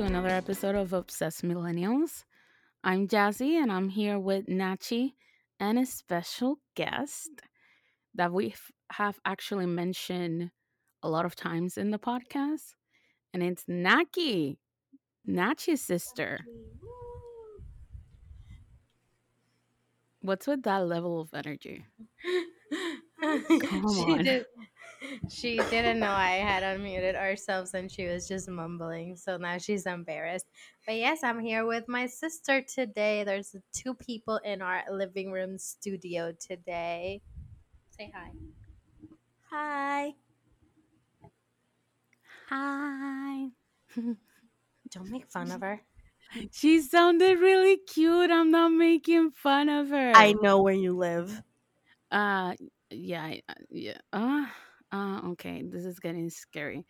to another episode of Obsessed Millennials. I'm Jazzy and I'm here with Nachi and a special guest that we have actually mentioned a lot of times in the podcast. And it's Naki, Nachi's sister. What's with that level of energy? Come she on. did. She didn't know I had unmuted ourselves, and she was just mumbling. So now she's embarrassed. But yes, I'm here with my sister today. There's two people in our living room studio today. Say hi. Hi. Hi. Don't make fun of her. She sounded really cute. I'm not making fun of her. I know where you live. Uh, yeah, uh, yeah. Uh, uh, okay, this is getting scary.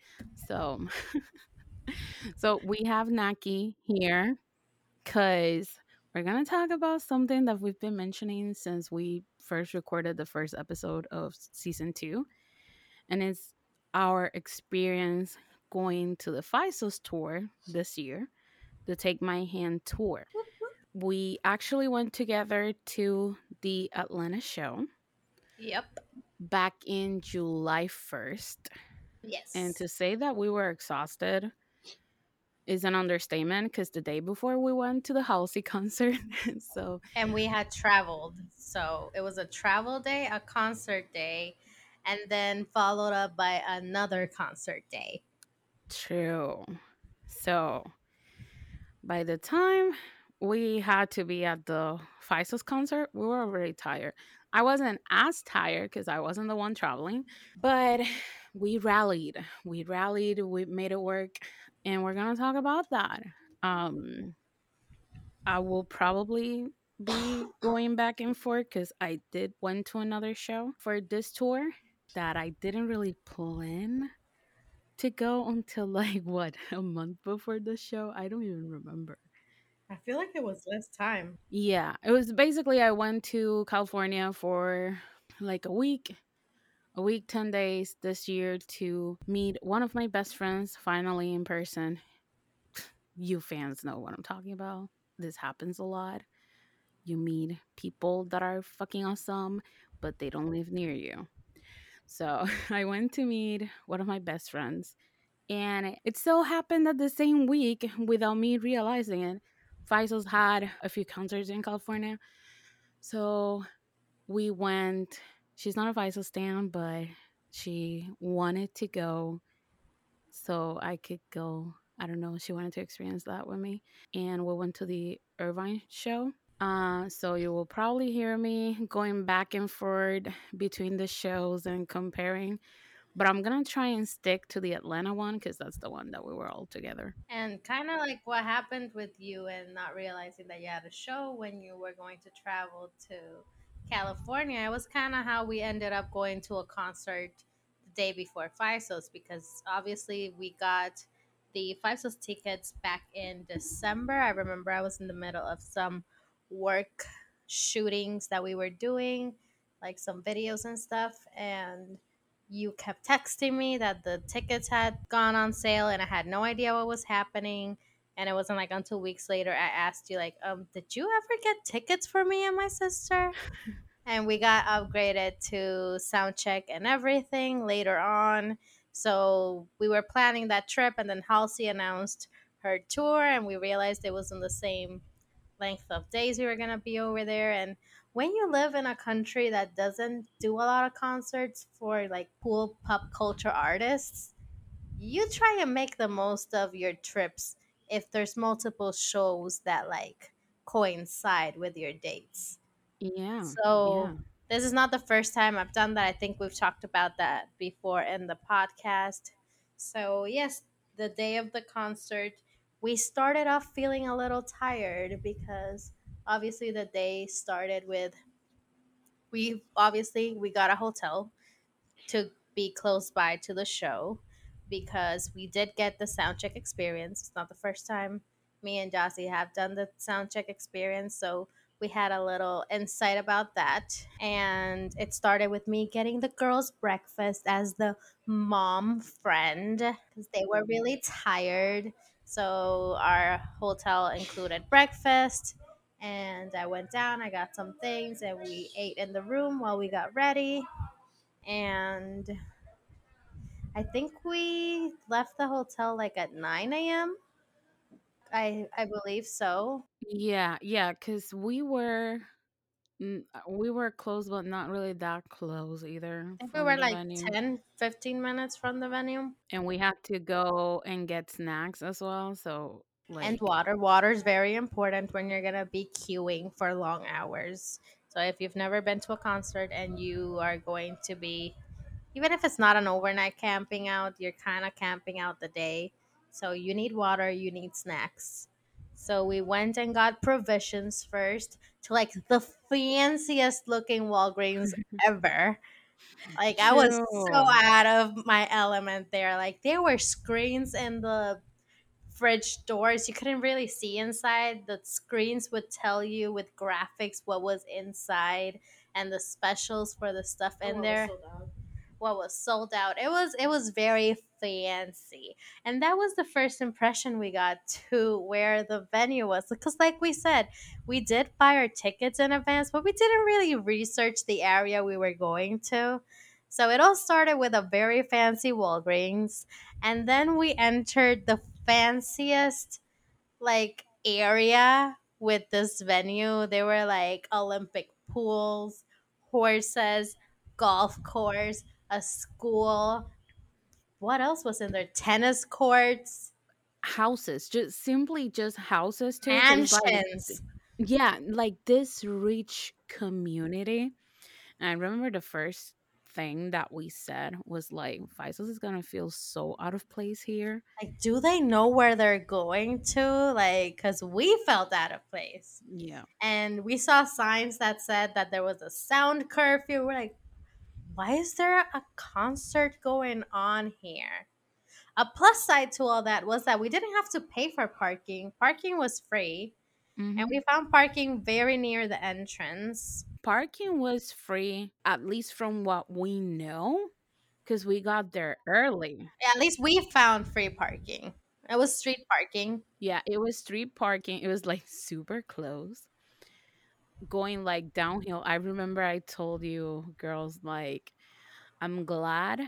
So, so we have Naki here because we're gonna talk about something that we've been mentioning since we first recorded the first episode of season two, and it's our experience going to the 5SOS tour this year, the Take My Hand tour. We actually went together to the Atlanta show Yep. Back in July 1st. Yes. And to say that we were exhausted is an understatement because the day before we went to the Halsey concert. so, and we had traveled. So it was a travel day, a concert day, and then followed up by another concert day. true. So, by the time we had to be at the 5SOS concert, we were already tired. I wasn't as tired because I wasn't the one traveling, but we rallied. We rallied, we made it work, and we're going to talk about that. Um, I will probably be going back and forth because I did went to another show for this tour that I didn't really plan to go until like what a month before the show. I don't even remember. I feel like it was less time. Yeah, it was basically I went to California for like a week, a week, 10 days this year to meet one of my best friends finally in person. You fans know what I'm talking about. This happens a lot. You meet people that are fucking awesome, but they don't live near you. So I went to meet one of my best friends, and it so happened that the same week, without me realizing it, 5SOS had a few concerts in California. So we went. She's not a Faisal stan, but she wanted to go so I could go. I don't know. She wanted to experience that with me. And we went to the Irvine show. Uh, so you will probably hear me going back and forth between the shows and comparing. But I'm to try and stick to the Atlanta one because that's the one that we were all together. And kind of like what happened with you and not realizing that you had a show when you were going to travel to California. It was kind of how we ended up going to a concert the day before 5SOS because obviously we got the 5SOS tickets back in December. I remember I was in the middle of some work shootings that we were doing, like some videos and stuff. And you kept texting me that the tickets had gone on sale and I had no idea what was happening. And it wasn't like until weeks later I asked you, like, um, did you ever get tickets for me and my sister? and we got upgraded to sound check and everything later on. So we were planning that trip, and then Halsey announced her tour, and we realized it was in the same length of days we were gonna be over there. And when you live in a country that doesn't do a lot of concerts for like cool pop culture artists, you try to make the most of your trips if there's multiple shows that like coincide with your dates. Yeah. So yeah. this is not the first time I've done that. I think we've talked about that before in the podcast. So, yes, the day of the concert, we started off feeling a little tired because obviously the day started with we obviously we got a hotel to be close by to the show because we did get the sound check experience. It's not the first time me and Jossie have done the sound check experience, so we had a little insight about that. And it started with me getting the girls' breakfast as the mom friend because they were really tired. So our hotel included breakfast, and I went down. I got some things, and we ate in the room while we got ready. And I think we left the hotel like at nine a.m. I I believe so. Yeah, yeah, cause we were we were close, but not really that close either I think we were like venue. 10, 15 minutes from the venue. And we had to go and get snacks as well, so, And water. Water is very important when you're gonna be queuing for long hours. So if you've never been to a concert and you are going to be even if it's not an overnight camping out, you're kind of camping out the day. So you need water, you need snacks. So we went and got provisions first to like the fanciest looking Walgreens ever. Like I was so out of my element there. Like there were screens in the fridge doors. You couldn't really see inside. The screens would tell you with graphics what was inside and the specials for the stuff in there what was sold out. It was it was very fancy. And that was the first impression we got to where the venue was. Because like we said, we did buy our tickets in advance, but we didn't really research the area we were going to. So it all started with a very fancy Walgreens, and then we entered the fanciest like area with this venue. There were like Olympic pools, horses, golf course, a school. What else was in there? Tennis courts, Houses, just simply just houses too, cause like mansions. yeah, like this rich community. And I remember the first thing that we said was like, "5SOS is gonna feel so out of place here." Like, do they know where they're going to? Like, because we felt out of place. Yeah. And we saw signs that said that there was a sound curfew. We're like, why is there a concert going on here? A plus side to all that was that we didn't have to pay for parking. Parking was free, and Mhm. we found parking very near the entrance. Parking was free, at least from what we know, cause we got there early. Yeah, at least we found free parking. It was street parking. Yeah, it was street parking. It was like super close. Going like downhill. I remember I told you girls like I'm glad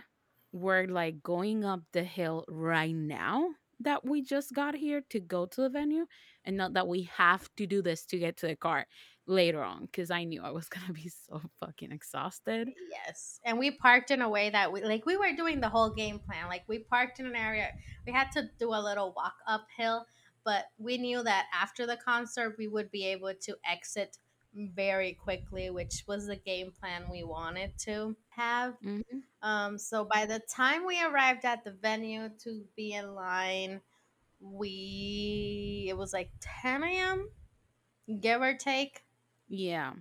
we're like going up the hill right now that we just got here to go to the venue and not that we have to do this to get to the car later on because I knew I was gonna be so fucking exhausted. Yes, and we parked in a way that we like. We were doing the whole game plan. Like we parked in an area. We had to do a little walk uphill, but we knew that after the concert we would be able to exit very quickly, which was the game plan we wanted to have. hmm Um, so by the time we arrived at the venue to be in line, we it was like 10 a.m. give or take. Yeah.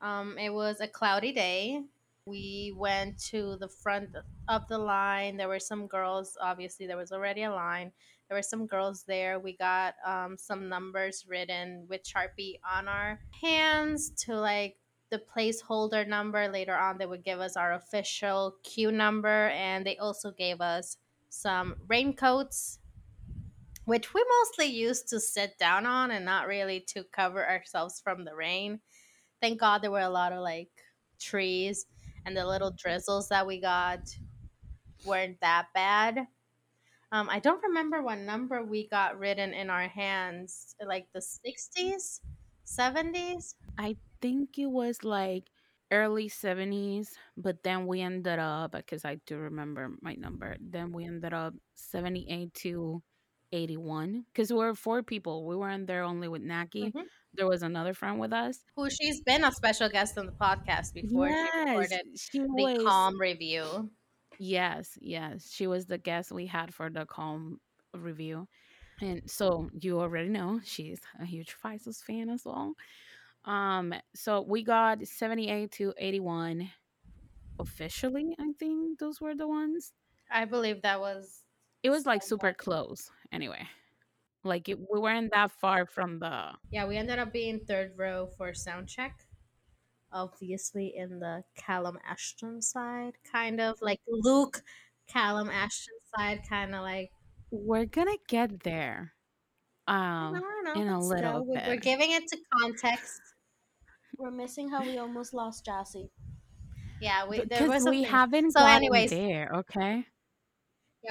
Um, it was a cloudy day. We went to the front of the line. There were some girls. Obviously, there was already a line. There were some girls there. We got um, some numbers written with Sharpie on our hands to like the placeholder number. Later on, they would give us our official queue number, and they also gave us some raincoats, which we mostly used to sit down on and not really to cover ourselves from the rain thank God there were a lot of like trees and the little drizzles that we got weren't that bad. Um, I don't remember what number we got written in our hands, like the 60s, 70s. I think it was like early 70s, but then we ended up because I do remember my number. Then we ended up 78 to 81 because we were four people. We weren't there only with Naki. hmm There was another friend with us. Who she's been a special guest on the podcast before. She Yes, recorded she the calm review. Yes, yes, she was the guest we had for the calm review. And so you already know she's a huge 5SOS fan as well. Um, so we got 78 to 81 officially. I think those were the ones. I believe that was It was like super close anyway. Like it, we weren't that far from the. Yeah, we ended up being third row for sound check. obviously in the Calum Ashton side, kind of like Luke Calum Ashton side, kind of like We're gonna get there. Um I know, in a little still, we- we're giving it to context. We're missing how we almost lost Jassy. Yeah, we there was we haven't So, gotten anyways, there okay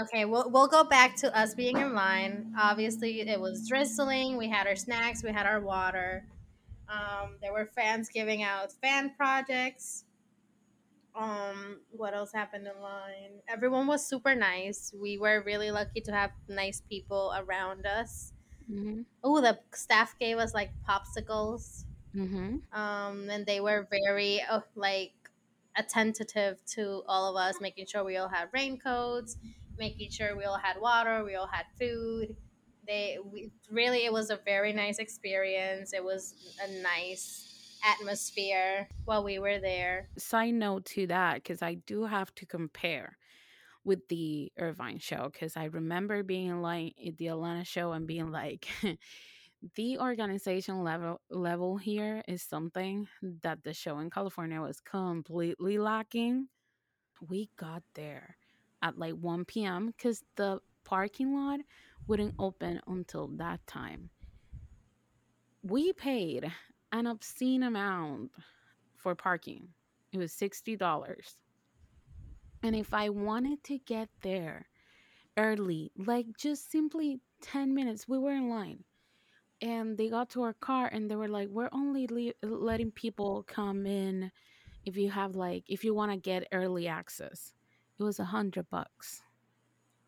okay, we'll we'll go back to us being in line. Obviously, it was drizzling. We had our snacks. We had our water. Um, there were fans giving out fan projects. Um, what else happened in line? Everyone was super nice. We were really lucky to have nice people around us. hmm Oh, the staff gave us like popsicles. hmm Um, and they were very uh, like attentive to all of us, making sure we all had raincoats, making sure we all had water, we all had food. They we, really, it was a very nice experience. It was a nice atmosphere while we were there. side note to that because i do have to compare with the irvine show because i remember being like at the atlanta show and being like the organization level level here is something that the show in california was completely lacking we got there at like 1 p.m because the parking lot wouldn't open until that time. We paid an obscene amount for parking. It was $60 and if i wanted to get there early like just simply 10 minutes we were in line. And they got to our car and they were like we're only le- letting people come in if you have like if you want to get early access it was a hundred bucks.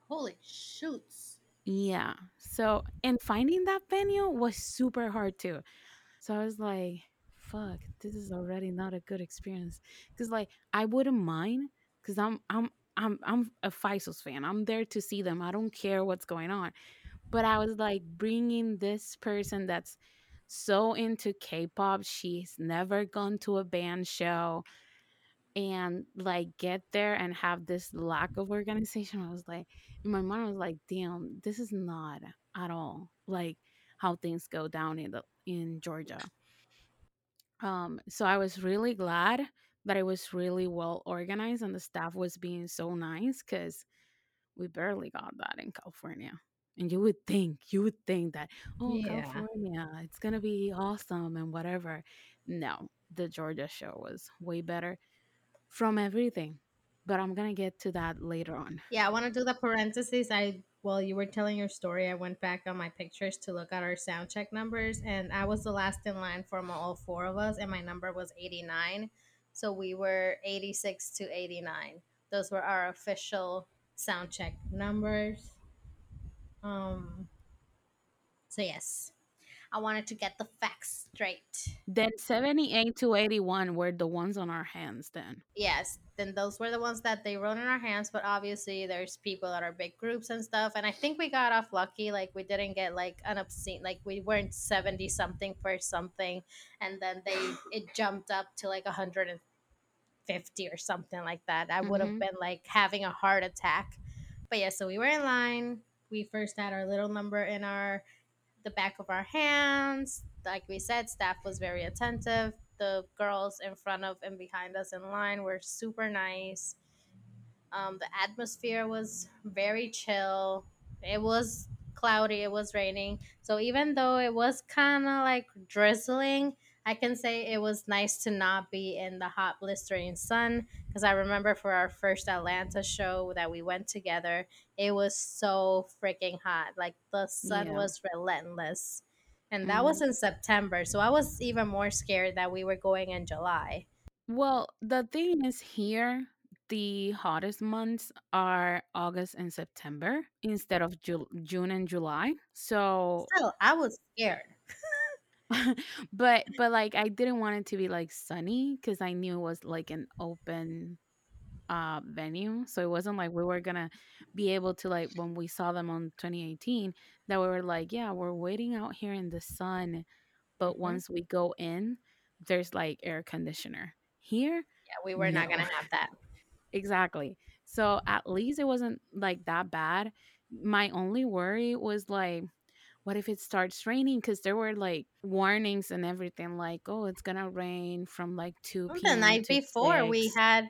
Holy shoots! yeah. So and finding that venue was super hard too. So i was like fuck this is already not a good experience. Because like i wouldn't mind because i'm i'm i'm i'm a 5SOS fan. I'm there to see them. I don't care what's going on. But I was like bringing this person that's so into K-pop. She's never gone to a band show and like get there and have this lack of organization. I was like, in my mind, I was like, damn, this is not at all like how things go down in the in Georgia. Um, so I was really glad that it was really well organized and the staff was being so nice because we barely got that in California. And you would think, you would think that, oh, Yeah. California, it's to be awesome and whatever. No, the Georgia show was way better from everything. But I'm to get to that later on. Yeah, I want to do the parentheses. I while you were telling your story, I went back on my pictures to look at our sound check numbers, and I was the last in line for all four of us, and my number was eighty nine. So we were eighty six to eighty nine. Those were our official sound check numbers. Um. So yes, I wanted to get the facts straight. Then 78 to 81 were the ones on our hands then. Yes, then those were the ones that they wrote in our hands. But obviously, there's people that are big groups and stuff. And I think we got off lucky. Like we didn't get like an obscene. Like we weren't seventy something for something, and then they it jumped up to like hundred and fifty or something like that. I would have hmm been like having a heart attack. But yeah, so we were in line. We first had our little number in our the back of our hands. Like we said, staff was very attentive. The girls in front of and behind us in line were super nice. Um, the atmosphere was very chill. It was cloudy, it was raining. So even though it was kind of like drizzling, I can say it was nice to not be in the hot, blistering sun. Because I remember for our first Atlanta show that we went together, it was so freaking hot. Like the sun Yeah. was relentless. And that was hmm in September. So I was even more scared that we were going in July. Well, the thing is here, the hottest months are August and September instead of Ju- June and July. So Still, I was scared. but but like I didn't want it to be like sunny because I knew it was like an open uh venue. So it wasn't like we were gonna be able to like when we saw them on 2018 that we were like, yeah, we're waiting out here in the sun, but Mhm. once we go in, there's like air conditioner. Here, Yeah, we were not going to have that. exactly. So at least it wasn't like that bad. My only worry was like what if it starts raining? Because there were like warnings and everything, like, oh, it's gonna rain from like 2 The night before, we had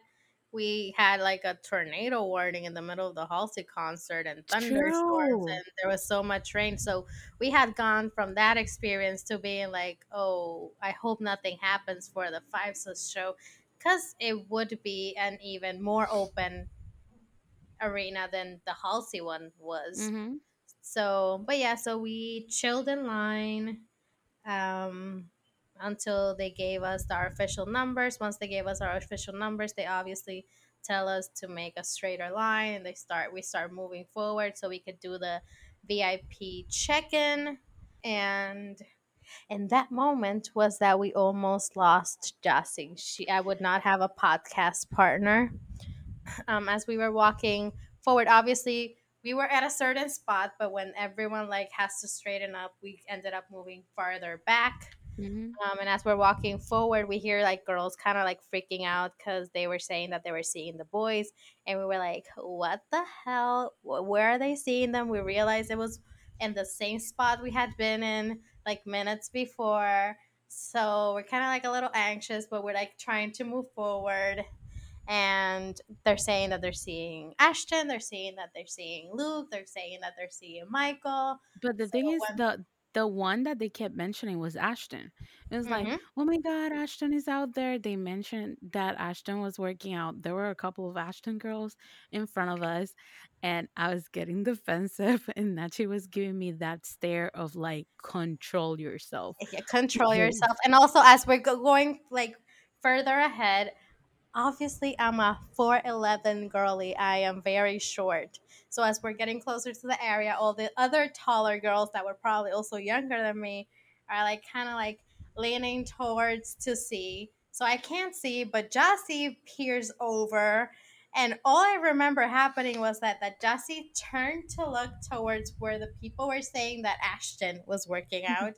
we had like a tornado warning in the middle of the Halsey concert and thunderstorms true. and there was so much rain. So we had gone from that experience to being like, oh, I hope nothing happens for the 5SOS show because it would be an even more open arena than the Halsey one was. Mm-hmm. So, but yeah, so we chilled in line um, until they gave us our official numbers. Once they gave us our official numbers, they obviously tell us to make a straighter line, and they start we start moving forward so we could do the VIP check-in. And in that moment was that we almost lost Jassy. She I would not have a podcast partner um, as we were walking forward. Obviously, we were at a certain spot, but when everyone like has to straighten up, we ended up moving farther back. Mm-hmm. Um, and as we're walking forward, we hear like girls kind of like freaking out because they were saying that they were seeing the boys, and we were like, "What the hell? Where are they seeing them?" We realized it was in the same spot we had been in like minutes before. So we're kind of like a little anxious, but we're like trying to move forward and they're saying that they're seeing Ashton, they're saying that they're seeing Luke, they're saying that they're seeing Michael. But the So thing is, when the the one that they kept mentioning was Ashton. It was like, hmm oh my god, Ashton is out there. They mentioned that Ashton was working out. There were a couple of Ashton girls in front of us, and I was getting defensive, and Nachi was giving me that stare of like, control yourself. yeah, control yourself, and also as we're go- going like further ahead, obviously I'm a 4'11 girly. I am very short. So as we're getting closer to the area, all the other taller girls that were probably also younger than me are like kind of like leaning towards to see. So I can't see, but Jassy peers over. And all I remember happening was that that Jassy turned to look towards where the people were saying that Ashton was working out.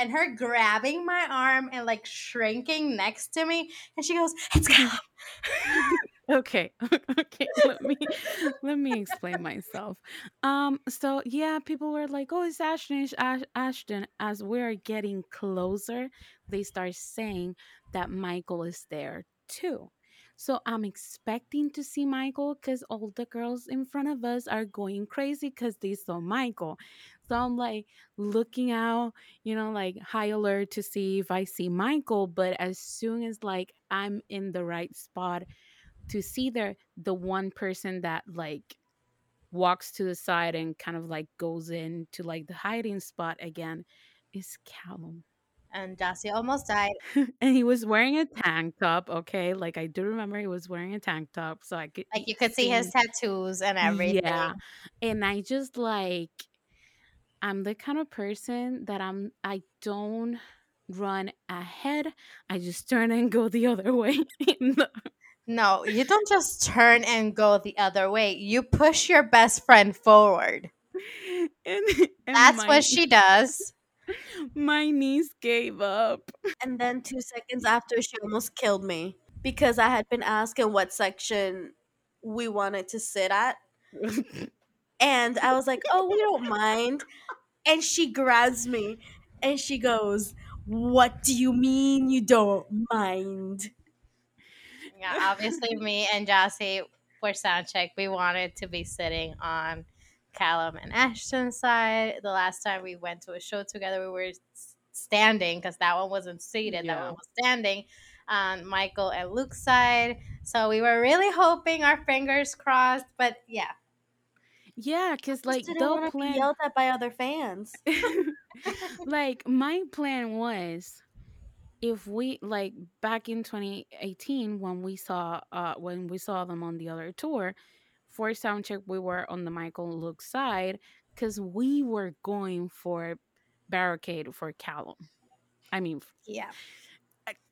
And her grabbing my arm and like shrinking next to me, and she goes, "It's Calum." okay okay let me let me explain myself. Um so yeah people were like oh it's ashton it's Ash- ashton. As we're getting closer they start saying that michael is there too so i'm expecting to see michael because all the girls in front of us are going crazy because they saw michael so i'm like looking out you know like high alert to see if i see michael but as soon as like i'm in the right spot to see the the one person that like walks to the side and kind of like goes into like the hiding spot again is Calum. And Jassy almost died. and he was wearing a tank top, okay? Like I do remember he was wearing a tank top so I could Like you could see his tattoos and everything. yeah. And I just like I'm the kind of person that I'm I don't run ahead. I just turn and go the other way. No, you don't just turn and go the other way. You push your best friend forward. and and That's my what she does. my niece gave up. And then two seconds after, she almost killed me because I had been asking what section we wanted to sit at. And I was like, oh, we don't mind. And she grabs me and she goes, What do you mean you don't mind? Yeah, obviously, me and Jassy for soundcheck, we wanted to be sitting on Calum and Ashton's side. The last time we went to a show together, we were standing because that one wasn't seated, that one was standing on Michael and Luke's side. So we were really hoping, our fingers crossed, but yeah. Yeah, cause like didn't the want be plan, yelled at by other fans. like my plan was, if we like back in 2018 when we saw uh when we saw them on the other tour, for soundcheck we were on the Michael Luke side because we were going for barricade for Calum. I mean, Yeah.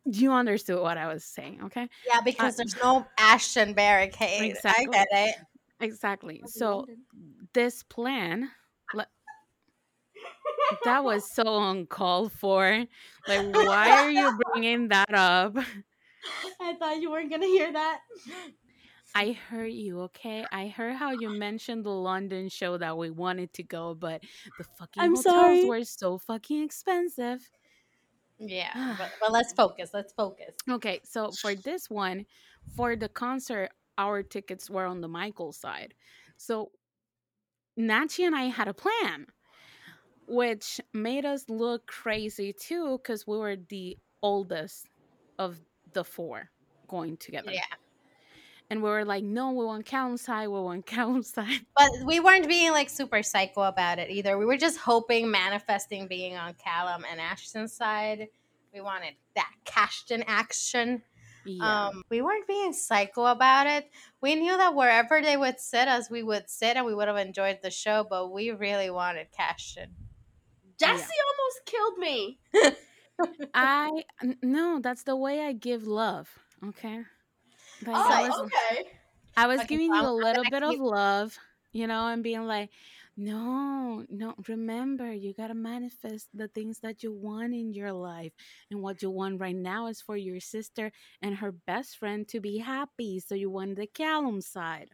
you understood what I was saying, okay? Yeah, uh because there's no Ashton barricade. Exactly. I get it. Exactly. So this plan that was so uncalled for like why are you bringing that up I thought you weren't going to hear that. I heard you okay i heard how you mentioned the london show that we wanted to go but the fucking I'm hotels sorry. were so fucking expensive Yeah, but, but let's focus. Let's focus. okay so for this one for the concert, our tickets were on the Michael side. So Nachi and I had a plan, which made us look crazy too, because we were the oldest of the four going together. Yeah. And we were like, no, we want Calum side, we want Calum side. But we weren't being like super psycho about it either. We were just hoping, manifesting being on Calum and Ashton's side. We wanted that Cashton action. Yeah. Um, we weren't being psycho about it. We knew that wherever they would sit us, we would sit and we would have enjoyed the show, but we really wanted Cashton. Jesse almost killed me. I n- no, that's the way I give love. Okay. Like, Oh, I was, okay. I was giving you a little bit of love, you know, and being like, no, no, remember, you got to manifest the things that you want in your life. And what you want right now is for your sister and her best friend to be happy. So you want the Calum side.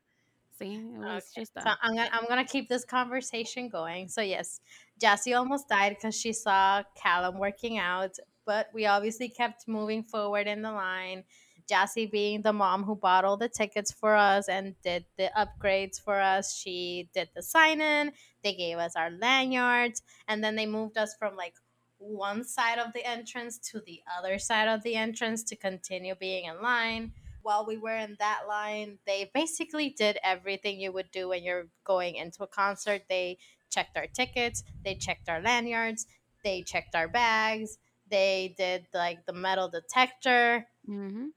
See, it was Okay, just So. I'm gonna I'm gonna keep this conversation going. So yes, Jessie almost died because she saw Calum working out, but we obviously kept moving forward in the line. Jessie being the mom who bought all the tickets for us and did the upgrades for us. She did the sign in. They gave us our lanyards, and then they moved us from like one side of the entrance to the other side of the entrance to continue being in line while we were in that line, they basically did everything you would do when you're going into a concert. They checked our tickets, they checked our lanyards, they checked our bags, they did like the metal detector, hmm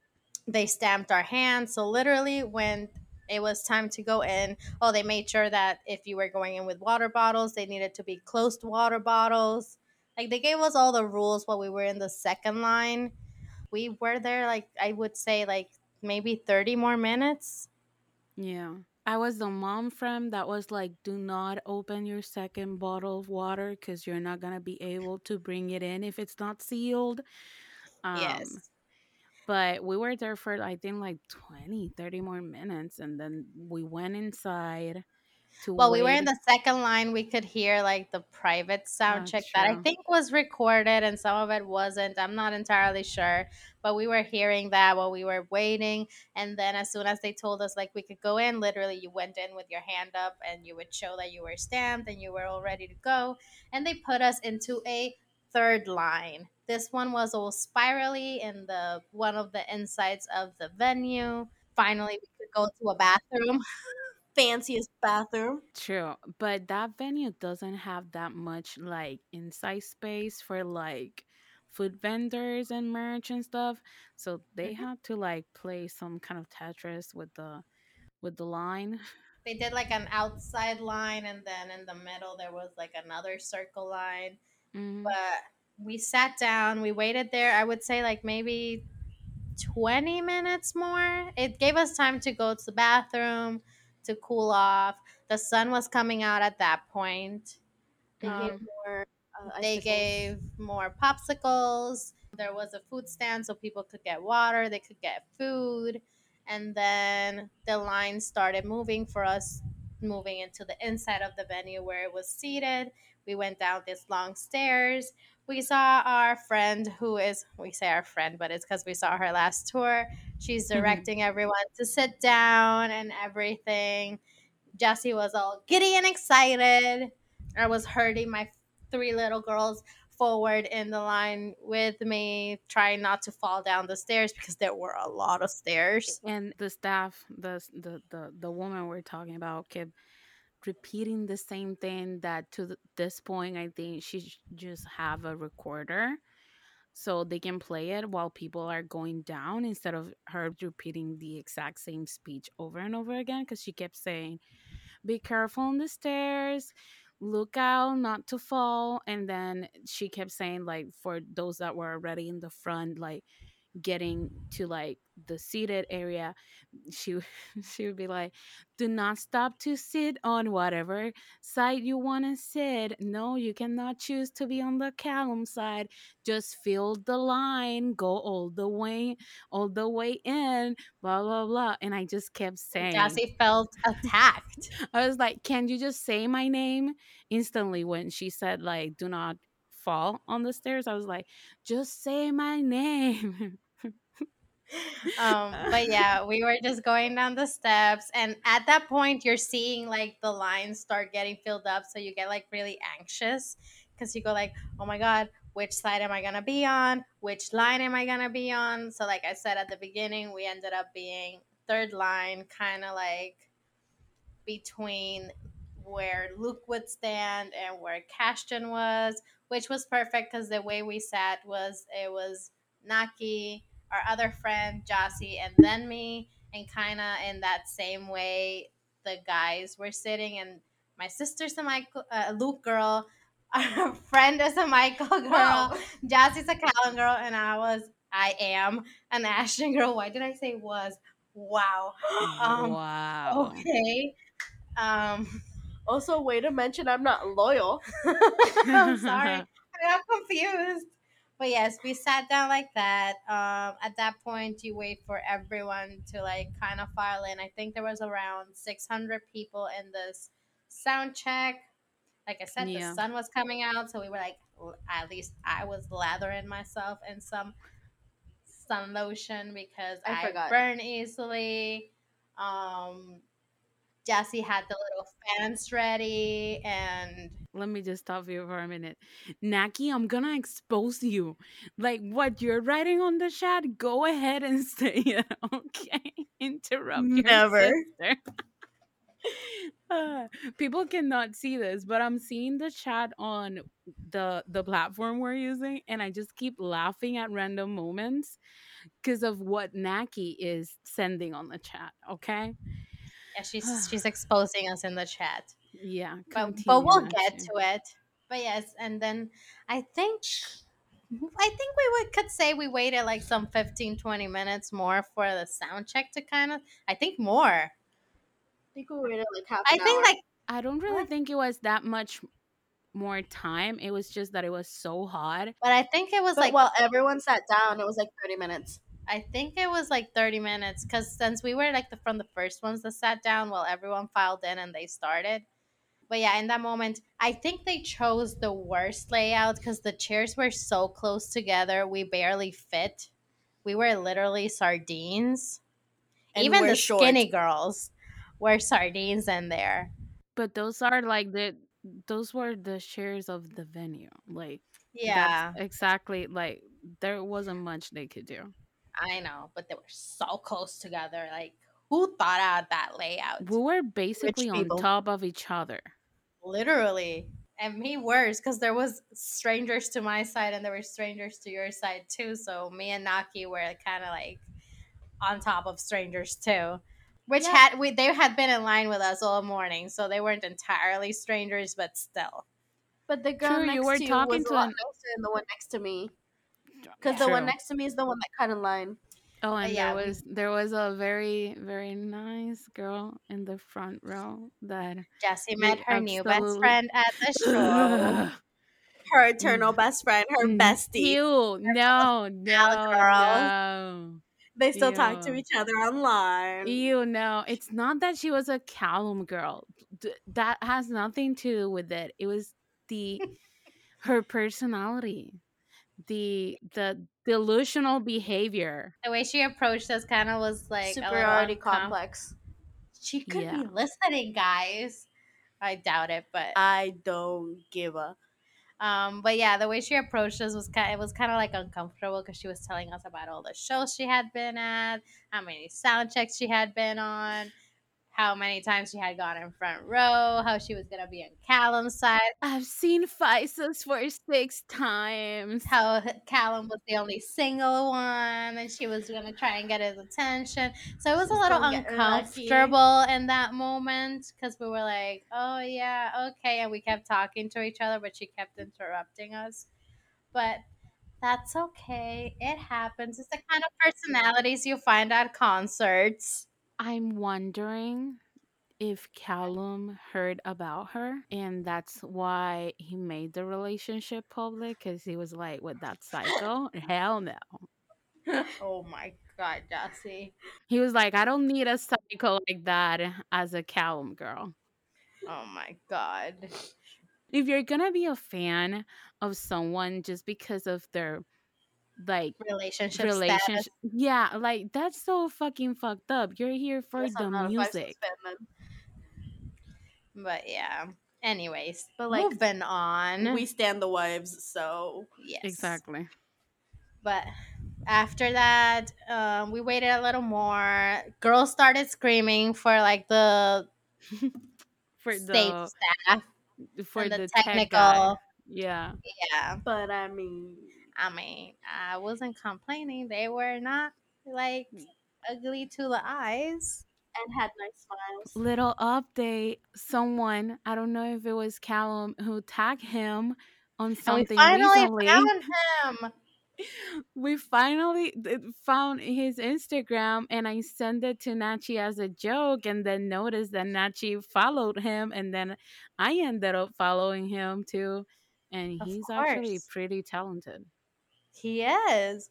they stamped our hands. So literally when it was time to go in, oh, they made sure that if you were going in with water bottles, they needed to be closed water bottles. Like they gave us all the rules while we were in the second line. We were there like I would say like maybe 30 more minutes. Yeah. I was the mom friend that was like, do not open your second bottle of water because you're not going to be able to bring it in if it's not sealed. Um, yes. But we were there for, I think, like 20, 30 more minutes. And then we went inside to Well, we were in the second line. We could hear like the private sound check that I think was recorded and some of it wasn't. I'm not entirely sure. But we were hearing that while we were waiting. And then as soon as they told us like we could go in, literally you went in with your hand up and you would show that you were stamped and you were all ready to go. And they put us into a third line. This one was all spirally in the one of the insides of the venue. Finally, we could go to a bathroom. Fanciest bathroom. True. But that venue doesn't have that much like inside space for like food vendors and merch and stuff. So they Mhm. had to like play some kind of Tetris with the with the line. they did like an outside line and then in the middle there was like another circle line Mhm. but we sat down we waited there i would say like maybe 20 minutes more it gave us time to go to the bathroom to cool off the sun was coming out at that point They gave Um, more. Uh, they gave more popsicles. There was a food stand so people could get water, they could get food. And then the line started moving for us, moving into the inside of the venue where it was seated. We went down this long stairs. We saw our friend, who is, we say our friend, but it's because we saw her last tour. She's mm-hmm. directing everyone to sit down and everything. Jesse was all giddy and excited. I was herding my three little girls forward in the line with me, trying not to fall down the stairs because there were a lot of stairs. and the staff, the the the, the woman we're talking about kept repeating the same thing that to th- this point I think she sh- just have a recorder so they can play it while people are going down instead of her repeating the exact same speech over and over again because she kept saying be careful on the stairs look out not to fall and then she kept saying like for those that were already in the front like getting to like the seated area she she would be like do not stop to sit on whatever side you want to sit no you cannot choose to be on the Calum side just fill the line go all the way all the way in blah blah blah and i just kept saying Jessie felt attacked. I was like, "Can you just say my name?" Instantly, when she said like, "Do not fall on the stairs," I was like, "Just say my name." um, but yeah, we were just going down the steps, and at that point, you're seeing like the lines start getting filled up, so you get like really anxious because you go like, "Oh my god, which side am I gonna be on? Which line am I gonna be on?" So, like I said at the beginning, we ended up being third line, kind of like between where Luke would stand and where Cashton was, which was perfect because the way we sat was it was Naki, our other friend Jossie, and then me, and kind of in that same way the guys were sitting, and my sister's a Michael, uh, Luke girl, our friend is a Michael girl, Wow. Jossie's a Calum girl, and I was I am an Ashton girl. Why did I say was? Wow. Um, wow. okay. Um, Also, way to mention I'm not loyal. I'm sorry. I got confused. But yes, we sat down like that. Um, at that point, you wait for everyone to like kind of file in. I think there was around 600 people in this sound check. Like I said, Yeah. the sun was coming out, so we were like, at least I was lathering myself in some sun lotion because I I, burn easily. Um, Jessie had the little fans ready, and Let me just stop you for a minute. Naki, I'm gonna expose you. Like what you're writing on the chat, go ahead and say it, okay? Interrupt your Never. sister. Uh, people cannot see this, but I'm seeing the chat on the the platform we're using, and I just keep laughing at random moments because of what Naki is sending on the chat. Okay, yeah, she's she's exposing us in the chat. yeah, but, but we'll get to it. But yes, and then I think I think we would could say we waited like some 15 20 minutes more for the sound check to kind of I think more. I think we waited like half I think hour. like I don't really What? think it was that much more time. It was just that it was so hot. but I think it was but like while everyone sat down, it was like 30 minutes. I think it was like 30 minutes cuz since we were like the from the first ones that sat down while everyone filed in and they started. But yeah, in that moment, I think they chose the worst layout cuz the chairs were so close together, we barely fit. We were literally sardines. And Even the short. skinny girls were sardines in there. But those are like the those were the shares of the venue. Like Yeah, exactly like there wasn't much they could do. I know, but they were so close together. Like, who thought out that layout? We were basically on top of each other. Literally. And me worse because there was strangers to my side and there were strangers to your side too. So me and Naki were kind of like on top of strangers too. Which Yeah. had we they had been in line with us all morning, so they weren't entirely strangers, but still. But the girl True, you next were to you was to a lot an- nicer than the one next to me. Because the one next to me is the one that cut in line. Oh, and yeah, there we- was there was a very very nice girl in the front row that Jesse met her new best friend at the show. Her eternal best friend, her Mm, bestie. Ew, no, no, girl. no. They still talk to each other online. You know, it's not that she was a Calum girl. D- that has nothing to do with it. It was the her personality, the the delusional behavior. the way she approached us kind of was like a little Superiority uncom- complex. She could Yeah. be listening, guys. I doubt it, but I don't give a. um, but yeah, the way she approached us was kind. It was kind of like uncomfortable because she was telling us about all the shows she had been at, how many sound checks she had been on, how many times she had gone in front row, how she was gonna be on Calum's side, I've seen 5SOS for six times. how Callum was the only single one, and she was gonna try and get his attention. So it was a little gonna get lucky. uncomfortable in that moment because we were like, "Oh yeah, okay," and we kept talking to each other, but she kept interrupting us. But that's okay. It happens. It's the kind of personalities you find at concerts. I'm wondering if Calum heard about her and that's why he made the relationship public because he was like, with that psycho? Hell no. Oh my god, Jessie. He was like, I don't need a psycho like that as a Calum girl. Oh my god. If you're gonna be a fan of someone just because of their like Relationship status. Yeah, like that's so fucking fucked up. You're here for the I'm not a five music. But yeah. Anyways, But, like, moving on. We stand the wives, so yes. Exactly. But after that, um, we waited a little more. Girls started screaming for like the For stage the staff for the, the tech technical. guy. Yeah. Yeah. but I mean I mean, I wasn't complaining. They were not like mm. ugly to the eyes. and had nice smiles. Little update. Someone, I don't know if it was Calum who tagged him on something. And we something finally recently. found him. we finally uh, found his Instagram and I sent it to Nachi as a joke and then noticed that Nachi followed him and then I ended up following him too. And Of he's actually pretty talented. He is.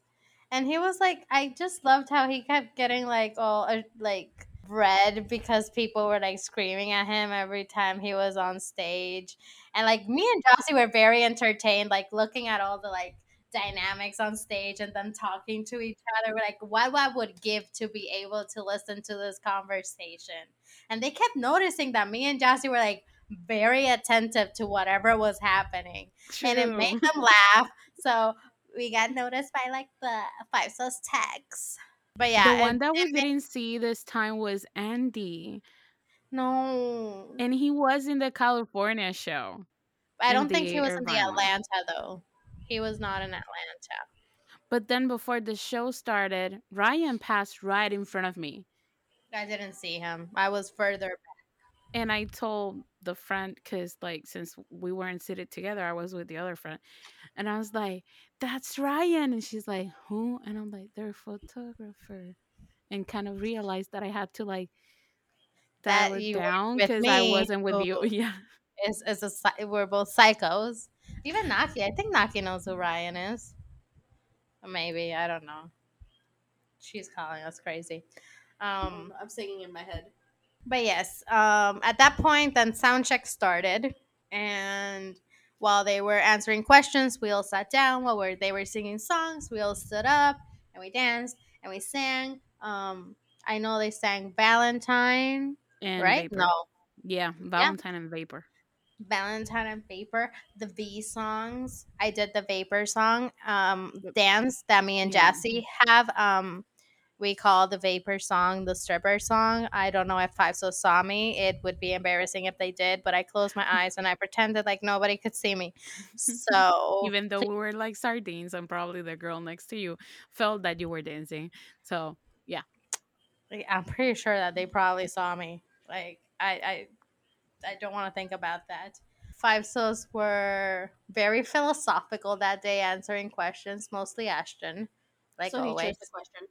And he was like, I just loved how he kept getting like all uh, like red because people were like screaming at him every time he was on stage. And like me and Jossie were very entertained, like looking at all the like dynamics on stage and them talking to each other. We're like, what I would give to be able to listen to this conversation. And they kept noticing that me and Jossie were like very attentive to whatever was happening and it made them laugh. So we got noticed by like the 5SOS tags. But yeah, the one that we didn't see this time was Andy. no, And he was in the California show. I don't think he was in the Atlanta though. He was not in Atlanta. But then before the show started, Ryan passed right in front of me. I didn't see him. I was further. back. And I told the friend, because like since we weren't seated together, I was with the other friend. And I was like, that's Ryan. And she's like, who? And I'm like, they're a photographer. And kind of realized that I had to like That dial it you down because I wasn't with you. Yeah. Is is a we're both psychos. Even Naki, I think Naki knows who Ryan is. Or maybe I don't know. She's calling us crazy. Um, I'm singing in my head. But yes, um, at that point, then sound check started, and while they were answering questions, we all sat down. While we're, they were singing songs, we all stood up and we danced and we sang. Um, I know they sang Valentine, And right? Vapor. No, Yeah. Valentine and Vapor. Valentine and Vapor, the V songs. I did the Vapor song um, dance that me and Yeah. Jassy have. Um, we call the Vapor song the stripper song. I don't know if 5SOS saw me. It would be embarrassing if they did, but I closed my eyes and I pretended like nobody could see me. So Even though we were like sardines and probably the girl next to you felt that you were dancing. So yeah. I'm pretty sure that they probably saw me. Like I I, I don't want to think about that. 5SOS were very philosophical that day, answering questions, mostly Ashton, like so he always. changed the question.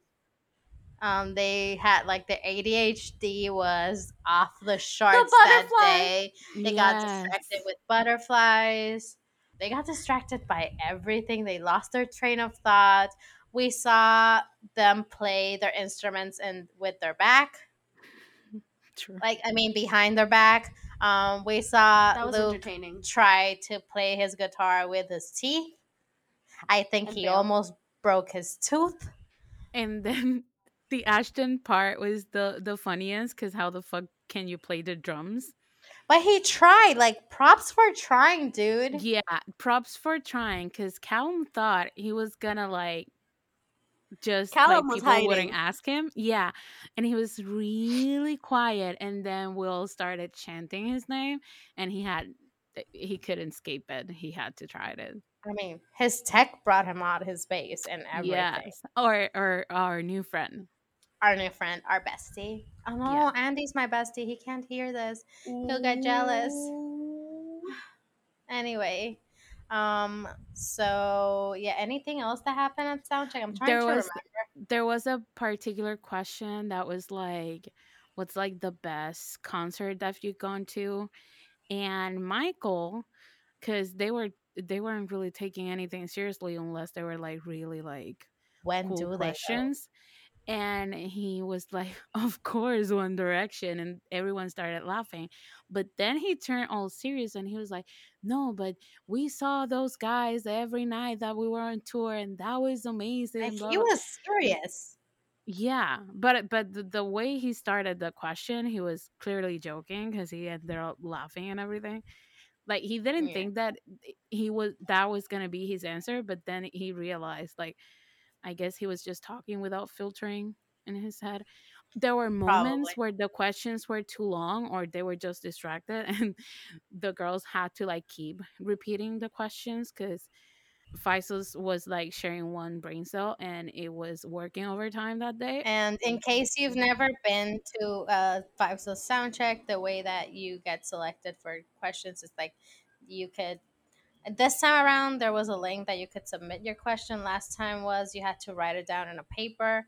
Um, they had like the ADHD was off the charts that day. They got distracted with butterflies. They got distracted by everything. They lost their train of thought. We saw them play their instruments and with their back, True. like I mean behind their back. Um, we saw That was Luke entertaining. try to play his guitar with his teeth. I think And he failed. almost broke his tooth. And then the Ashton part was the the funniest because how the fuck can you play the drums? But he tried. Like props for trying, dude. Yeah, props for trying because Calum thought he was gonna like just Calum like people wouldn't ask him. Yeah, and he was really quiet. And then Will started chanting his name, and he had he couldn't escape it. He had to try it. I mean, his tech brought him out his bass and everything. Yes, or or our new friend. Our new friend, our bestie. Oh no, Yeah. Andy's my bestie. He can't hear this. He'll get jealous. Anyway, um, so yeah, anything else that happened at soundcheck? I'm trying There to was- remember. there was a particular question that was like what's like the best concert that you've gone to and michael because they were they weren't really taking anything seriously unless they were like really like When cool do they? go? questions and he was like of course one direction and everyone started laughing but then he turned all serious and he was like no but we saw those guys every night that we were on tour and that was amazing blah, he was serious. yeah but but the, the way he started the question he was clearly joking because he had they're all laughing and everything like he didn't Yeah. think that he was that was gonna be his answer but then he realized like I guess he was just talking without filtering in his head. There were moments Probably. where the questions were too long or they were just distracted and the girls had to like keep repeating the questions because 5SOS was like sharing one brain cell and it was working overtime that day. And in case you've never been to a 5SOS sound check, the way that you get selected for questions is like you could this time around there was a link that you could submit your question. Last time was you had to write it down in a paper.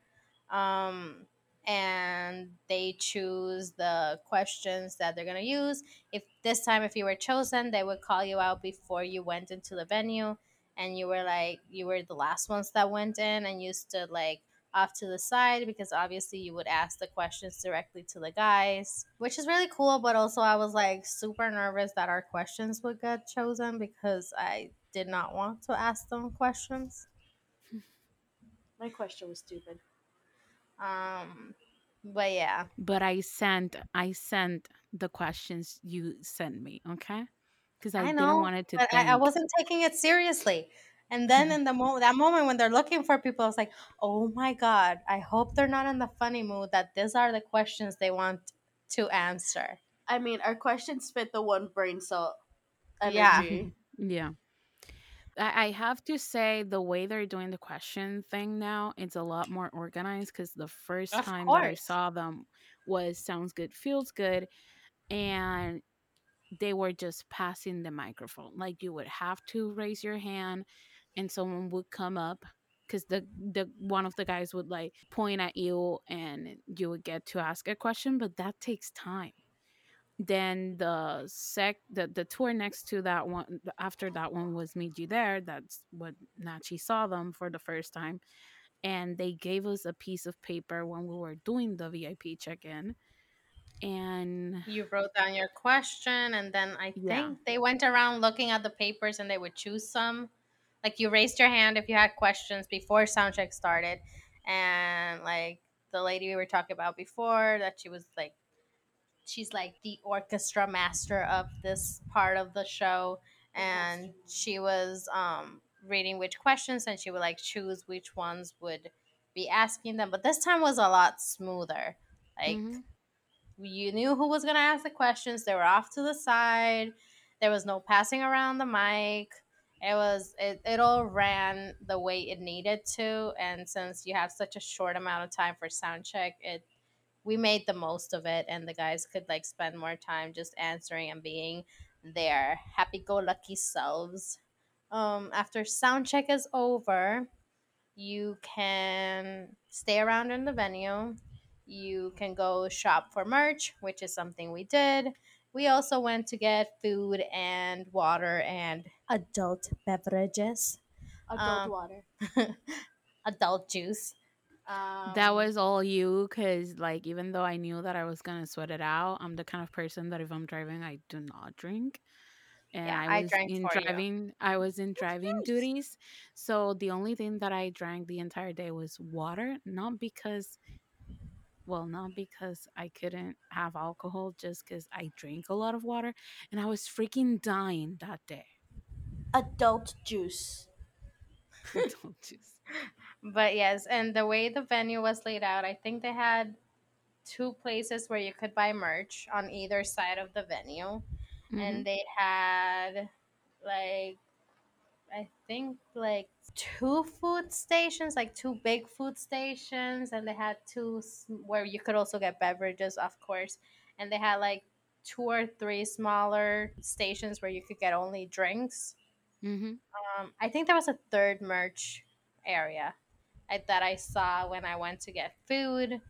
Um and they choose the questions that they're gonna use. If this time if you were chosen, they would call you out before you went into the venue and you were like you were the last ones that went in and you stood like off to the side because obviously you would ask the questions directly to the guys, which is really cool. But also, I was like super nervous that our questions would get chosen because I did not want to ask them questions. My question was stupid. Um, but yeah, But I sent I sent the questions you sent me, okay? Because I, I didn't want it to but think. I, I wasn't taking it seriously. And then mm-hmm. in the moment, that moment when they're looking for people, I was like, "Oh my god! I hope they're not in the funny mood. That these are the questions they want to answer." I mean, our questions fit the one brain cell Yeah. energy. yeah. I, I have to say the way they're doing the question thing now, it's a lot more organized because the first Of time that I saw them was sounds good, feels good, and they were just passing the microphone. Like you would have to raise your hand and someone would come up because the the one of the guys would like point at you and you would get to ask a question, but that takes time. Then the sec the, the tour next to that one after that one was Meet You There. That's what Nachi saw them for the first time. And they gave us a piece of paper when we were doing the VIP check in. And You wrote down your question, and then I Yeah. think they went around looking at the papers and they would choose some. Like you raised your hand if you had questions before soundcheck started, and like the lady we were talking about before, that she was like, she's like the orchestra master of this part of the show, and she was um reading which questions, and she would like choose which ones would be asking them. But this time was a lot smoother. Like Mhm. you knew who was going to ask the questions they were off to the side there was no passing around the mic it was it, it all ran the way it needed to and since you have such a short amount of time for sound check it we made the most of it and the guys could like spend more time just answering and being their happy-go-lucky selves um, after sound check is over you can stay around in the venue you can go shop for merch, which is something we did. We also went to get food and water and adult beverages, Adult Um, water. adult juice. Um, that was all you because like even though i knew that i was gonna sweat it out i'm the kind of person that if i'm driving i do not drink and Yeah, i I was drank in for you. driving i was in driving nice. duties so the only thing that i drank the entire day was water not because well not because i couldn't have alcohol just because i drank a lot of water and i was freaking dying that day Adult juice. Don't just- But yes, and the way the venue was laid out, I think they had two places where you could buy merch on either side of the venue. Mhm. and they had like I think like two food stations, like two big food stations, and they had two s- where you could also get beverages, of course, and they had like two or three smaller stations where you could get only drinks. Mhm. Um, I think there was a third merch area I, that I saw when I went to get food.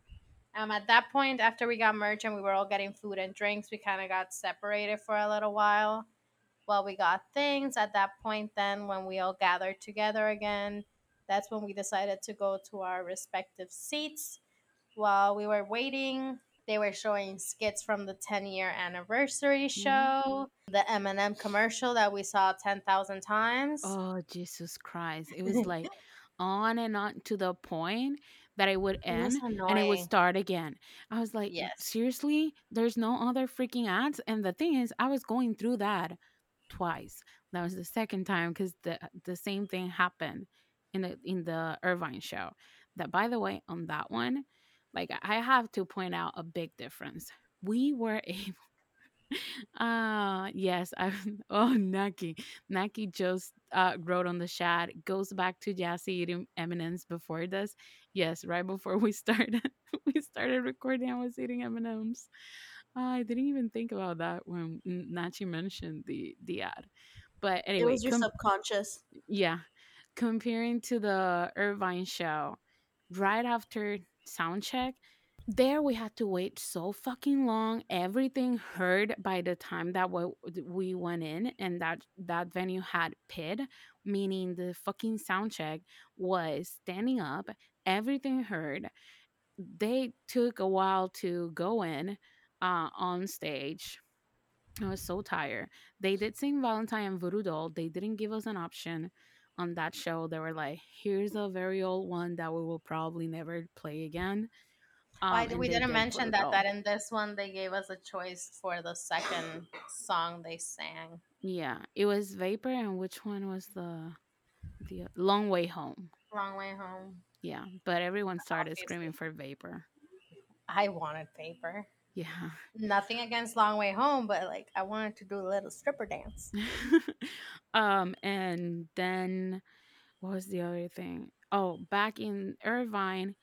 Um, at that point, after we got merch and we were all getting food and drinks, we kind of got separated for a little while while we got things. At that point, then when we all gathered together again, that's when we decided to go to our respective seats. While we were waiting, they were showing skits from the 10 year anniversary show, the M&M commercial that we saw 10,000 times. Oh, Jesus Christ. It was like on and on to the point that it would end was and it would start again. I was like, Yes. seriously? There's no other freaking ads? And the thing is, I was going through that twice. That was the second time because the the same thing happened in the in the Irvine show. That by the way, on that one, like I have to point out a big difference. We were able Ah, yes. I oh Naki. Naki just uh wrote on the chat, goes back to Jassy eating M&Ms before this. Yes, right before we started we started recording, I was eating M&Ms. I didn't even think about that when Nachi mentioned the the ad. But anyway, It was your com- subconscious. yeah, comparing to the Irvine show, right after sound check, there we had to wait so fucking long. Everything heard by the time that we, we went in, and that that venue had PID, meaning the fucking sound check was standing up. Everything heard. They took a while to go in uh, on stage. I was so tired. They did sing Valentine and Voodoo Doll. They didn't give us an option on that show. They were like, "Here's a very old one that we will probably never play again." Um, we didn't did mention that that in this one they gave us a choice for the second song they sang. Yeah, it was Vapor, and which one was the the Long Way Home? Long way home. Yeah, but everyone started Obviously. screaming for Vapor. I wanted paper. Yeah. Nothing against Long Way Home, but like I wanted to do a little stripper dance. um, and then what was the other thing? Oh, back in Irvine,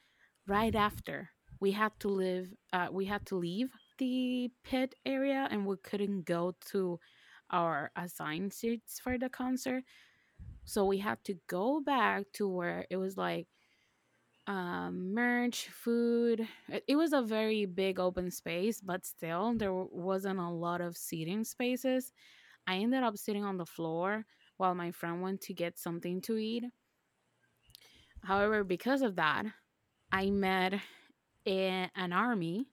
right after we had to live, uh, we had to leave the pit area, and we couldn't go to our assigned seats for the concert. So we had to go back to where it was like um merch food. It, was a very big open space but still there wasn't a lot of seating spaces. I ended up sitting on the floor while my friend went to get something to eat. However because of that i met a, an army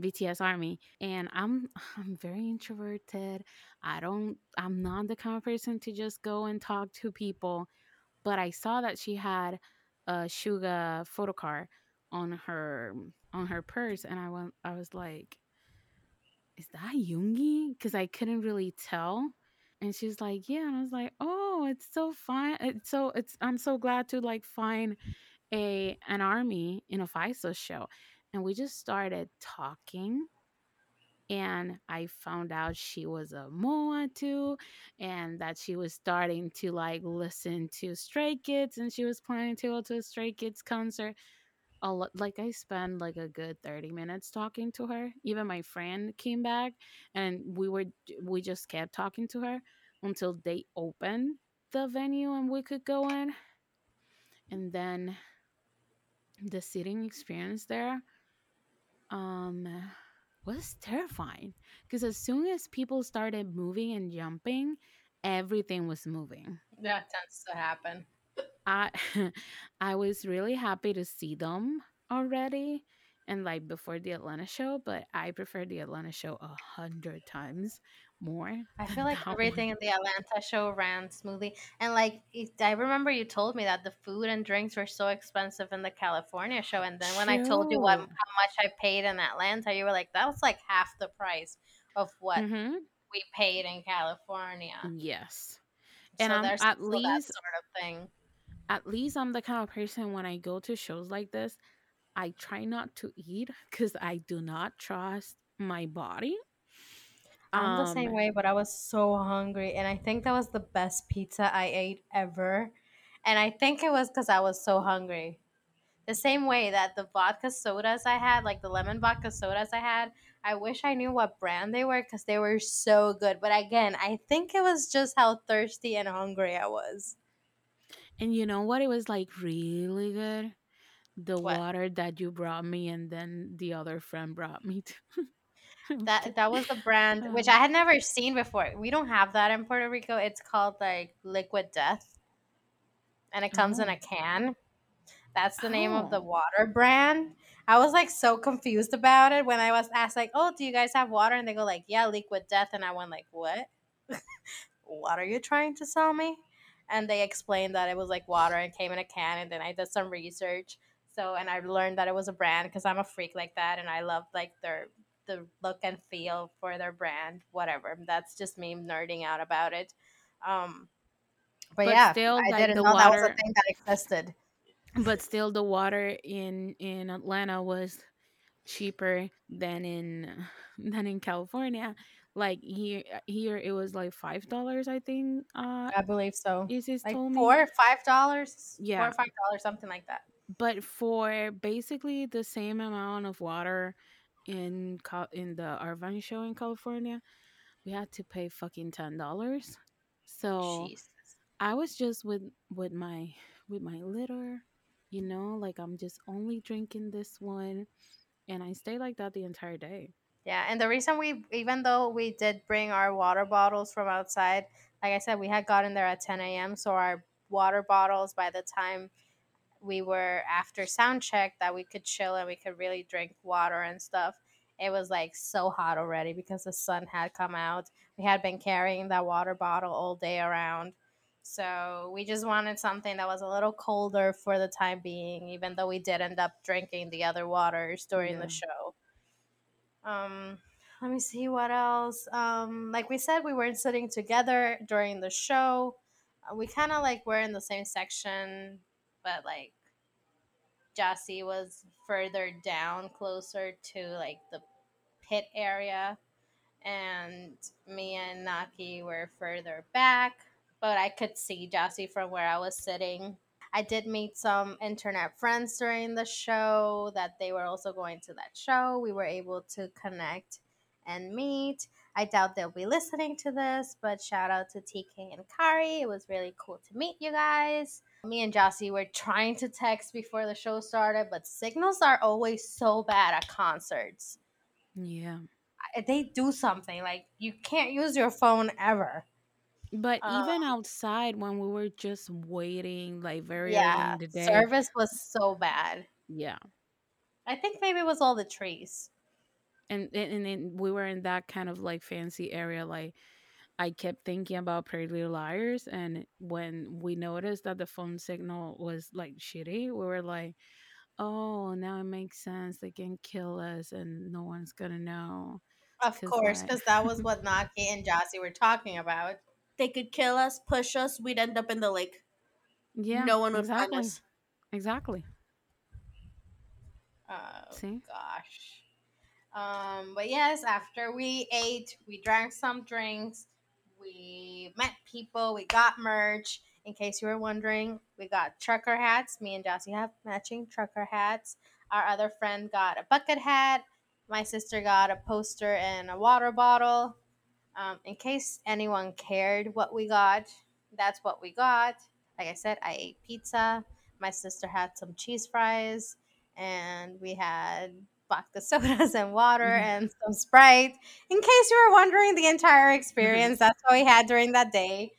bts army and i'm i'm very introverted. I don't i'm not the kind of person to just go and talk to people but I saw that she had a Suga photo card on her on her purse, and I went. I was like, "Is that Yoongi?" Because I couldn't really tell. And she was like, "Yeah," and I was like, "Oh, it's so fun. Uh, it's so it's. I'm so glad to like find a an army in a 5SOS show." And we just started talking and I found out she was a Moa too, and that she was starting to like listen to Stray Kids, and she was planning to go to a Stray Kids concert. A lot, like I spent like a good thirty minutes talking to her. Even my friend came back, and we were we just kept talking to her until they opened the venue and we could go in. And then the sitting experience there um was terrifying because as soon as people started moving and jumping everything was moving That tends to happen. i i was really happy to see them already and like before the atlanta show but i prefer the atlanta show a hundred times more I feel like that one. everything in the Atlanta show ran smoothly. And like it, I remember you told me that the food and drinks were so expensive in the California show. And then when I told you what how much I paid in Atlanta, you were like, that was like half the price of what Mhm. we paid in California. yes So and I'm there's at least sort of thing. at least I'm the kind of person when I go to shows like this, I try not to eat because I do not trust my body. I'm the same Um, way, but I was so hungry, and I think that was the best pizza I ate ever. And I think it was because I was so hungry. The same way that the vodka sodas I had, like the lemon vodka sodas I had, I wish I knew what brand they were because they were so good. But again, I think it was just how thirsty and hungry I was. and you know what? It was like really good. The What? water that you brought me, and then the other friend brought me to. That that was the brand which Uh, I had never seen before. We don't have that in Puerto Rico. It's called like Liquid Death. and it comes in Oh. a can. That's the name of the Oh. water brand. I was like so confused about it when I was asked like, "Oh, do you guys have water?" And they go like, "Yeah, Liquid Death." And I went like, "What? what are you trying to sell me?" And they explained that it was like water and came in a can. And then I did some research. So and I learned that it was a brand because I'm a freak like that, and I love like their the look and feel for their brand. Whatever. That's just me nerding out about it. Um, but, But yeah, still, I like didn't the know that was a water, thing that existed. but still the water in in Atlanta was cheaper than in than in California. Like here here it was like five dollars, I think. Uh, I believe so. Isis Like told me. four, five dollars, four Yeah, or five dollars, something like that. but for basically the same amount of water in Cal- in the Irvine show in California, we had to pay fucking ten dollars. So Jeez. I was just with with my with my litter, you know, like I'm just only drinking this one, and I stayed like that the entire day. Yeah, and the reason we, even though we did bring our water bottles from outside, like I said, we had gotten there at 10 a.m. So our water bottles, by the time we were after sound check, that we could chill and we could really drink water and stuff. It was like so hot already because the sun had come out. We had been carrying that water bottle all day around. So we just wanted something that was a little colder for the time being, even though we did end up drinking the other waters during the show. Um, let me see what else. Um, like we said, we weren't sitting together during the show. Uh, we kind of like were in the same section, but like Jassy was further down, closer to like the pit area, and me and Naki were further back. But I could see Jassy from where I was sitting. I did meet some internet friends during the show that they were also going to that show. We were able to connect and meet. I doubt they'll be listening to this, but shout out to TK and Kari. It was really cool to meet you guys. Me and Jossie were trying to text before the show started, but signals are always so bad at concerts. Yeah. They do something like you can't use your phone ever. But Um, even outside when we were just waiting like very early yeah, in the day. service was so bad. Yeah. I think maybe it was all the trees. And and and then we were in that kind of like fancy area like I kept thinking about Pretty Little Liars and when we noticed that the phone signal was like shitty, we were like, "Oh, now it makes sense. They can kill us and no one's going to know." of course, because that was what Naki and Jossie were talking about. They could kill us, push us, we'd end up in the lake. yeah, no one would find exactly. us. Exactly. Oh See? gosh. Um, but yes, after we ate, we drank some drinks, we met people, we got merch. In case you were wondering, we got trucker hats. Me and Jossie have matching trucker hats. Our other friend got a bucket hat. My sister got a poster and a water bottle. Um, in case anyone cared what we got, that's what we got. Like I said, I ate pizza. My sister had some cheese fries, and we had vodka sodas and water Mhm. and some Sprite. In case you were wondering, the entire experience, that's what we had during that day.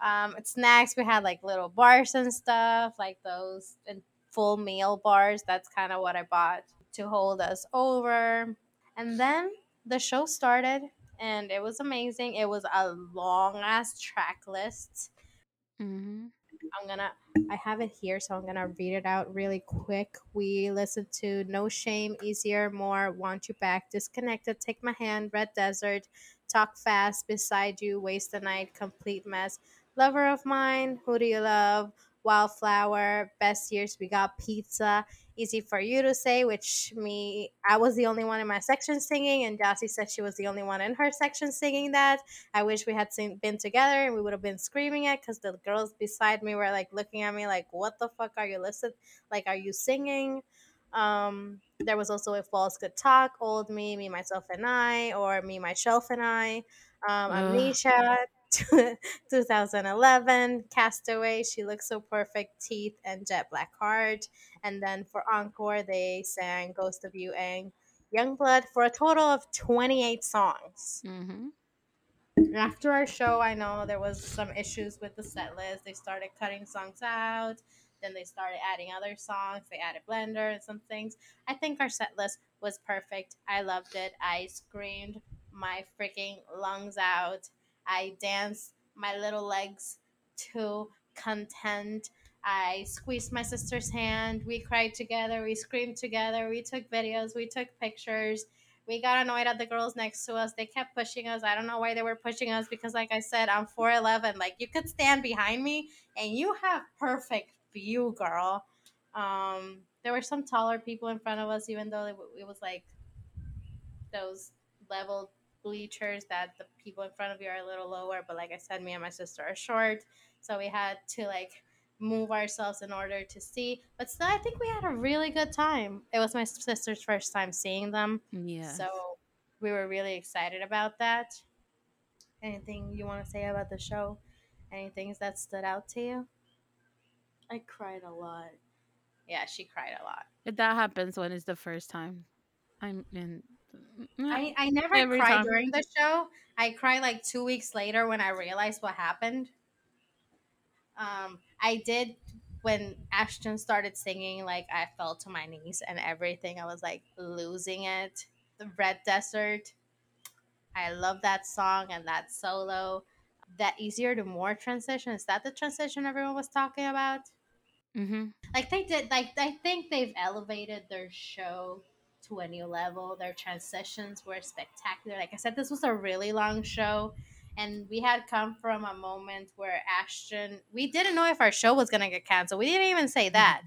Um, snacks, we had like little bars and stuff, like those and full meal bars. That's kind of what I bought to hold us over. And then the show started, and it was amazing. It was a long ass track list. Mhm. I'm gonna I have it here, so I'm gonna read it out really quick. We listened to No Shame, Easier, More, Want You Back, Disconnected, Take My Hand, Red Desert, Talk Fast, Beside You, Waste the Night, Complete Mess, Lover of Mine, Who Do You Love, Wildflower, Best Years, We Got Pizza, Easy for You to Say, which me I was the only one in my section singing, and Darcy said she was the only one in her section singing that. I wish we had seen, been together and we would have been screaming it because the girls beside me were like looking at me like, "What the fuck are you listening? Like, are you singing?" Um, there was also a false good talk, old me, me, myself, and I, or me, myself, and I. Um. Amnesia, 2011, Castaway, She Looks So Perfect, Teeth, and Jet Black Heart. And then for Encore, they sang Ghost of You and Youngblood for a total of 28 songs. Mm-hmm. after our show, I know there was some issues with the set list. They started cutting songs out. Then they started adding other songs. They added Blender and some things. I think our set list was perfect. I loved it. I screamed my freaking lungs out. I danced my little legs to content. I squeezed my sister's hand. We cried together. We screamed together. We took videos. We took pictures we got annoyed at the girls next to us. They kept pushing us. I don't know why they were pushing us because, like I said, I'm 4'11. Like, you could stand behind me and you have perfect view, girl. Um, there were some taller people in front of us, even though it, it was like those level bleachers that the people in front of you are a little lower. But, like I said, me and my sister are short. So we had to, like, move ourselves in order to see. But still, I think we had a really good time. It was my sister's first time seeing them. Yeah. So we were really excited about that. Anything you want to say about the show? Any things that stood out to you? I cried a lot. Yeah, she cried a lot. That happens when it's the first time. I'm in. I, I never Every cried time. during the show. I cried like two weeks later when I realized what happened. Um, I did when Ashton started singing, like I fell to my knees and everything. I was like losing it. The Red Desert. I love that song and that solo. That easier to more transition. Is that the transition everyone was talking about? hmm Like they did like I think they've elevated their show to a new level. Their transitions were spectacular. Like I said, this was a really long show. And we had come from a moment where Ashton, we didn't know if our show was gonna get canceled. We didn't even say mm-hmm. that.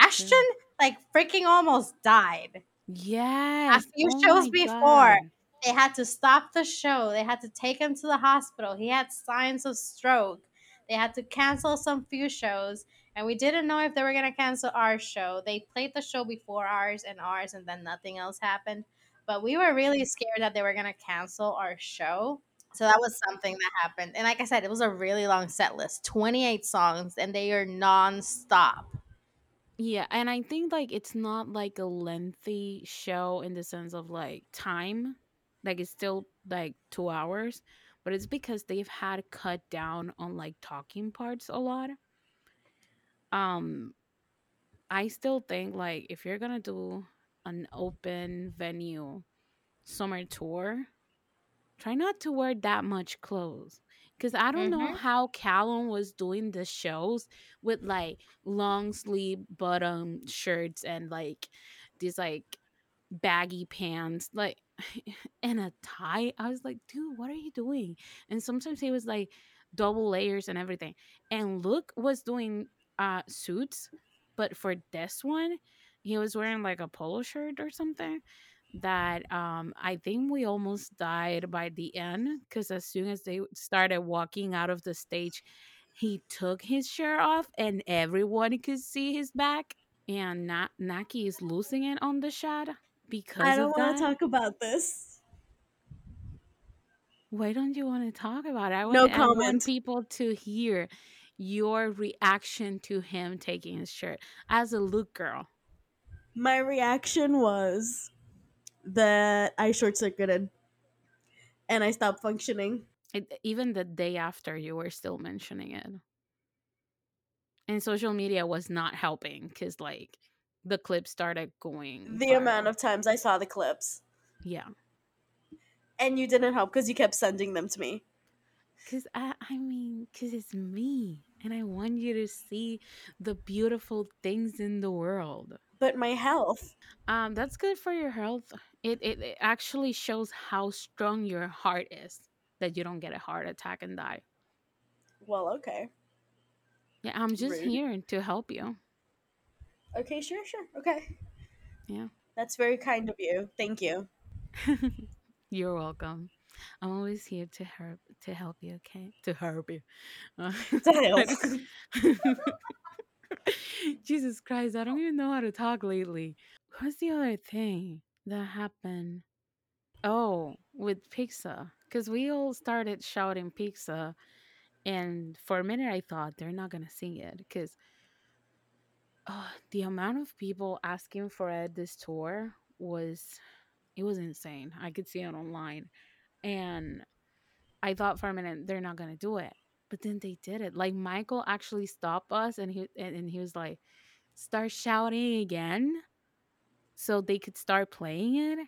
Ashton, mm. like, freaking almost died. Yeah. A few oh shows before, God. They had to stop the show. They had to take him to the hospital. He had signs of stroke. They had to cancel some few shows, and we didn't know if they were gonna cancel our show. They played the show before ours and ours, and then nothing else happened. But we were really scared that they were gonna cancel our show. So that was something that happened. And like I said, it was a really long set list 28 songs, and they are non stop. Yeah, and I think like it's not like a lengthy show in the sense of like time. Like it's still like 2 hours, but it's because they've had cut down on like talking parts a lot. Um I still think like if you're to do an open venue summer tour, try not to wear that much clothes. Because i don't know hmm how Calum was doing the shows with like long sleeve bottom shirts and like these like baggy pants like and a tie. I was like dude what are you doing? And sometimes he was like double layers and everything. And luke was doing uh suits but for this one he was wearing like a polo shirt or something that um I think we almost died by the end because as soon as they started walking out of the stage, he took his shirt off and everyone could see his back. And Na- Naki is losing it on the shot because I don't want to talk about this. Why don't you want to talk about it? I No want, want comment. people to hear your reaction to him taking his shirt as a look girl. My reaction was that I short circuited and I stopped functioning. It, even the day after, you were still mentioning it. and social media was not helping because like the clip started going The amount of times I saw the clips. yeah And you didn't help because you kept sending them to me. because I, I mean because it's me and i want you to see the beautiful things in the world But my health. um that's good for your health it, it, it actually shows how strong your heart is that you don't get a heart attack and die Well, okay. yeah i'm just Rude. here to help you Okay, sure, sure. Okay. Yeah. That's very kind of you. Thank you. You're welcome. I'm always here to help to help you, okay? To help you. Uh, To help. Jesus Christ, I don't even know how to talk lately. What's the other thing that happened? Oh, with pizza. Because we all started shouting pizza. And for a minute, I thought they're not going to sing it. Because uh, the amount of people asking for it this tour was, it was insane. I could see it online. And I thought for a minute they're not gonna do it, but then they did it. Like Michael actually stopped us, and he and, and he was like, "Start shouting again," so they could start playing it.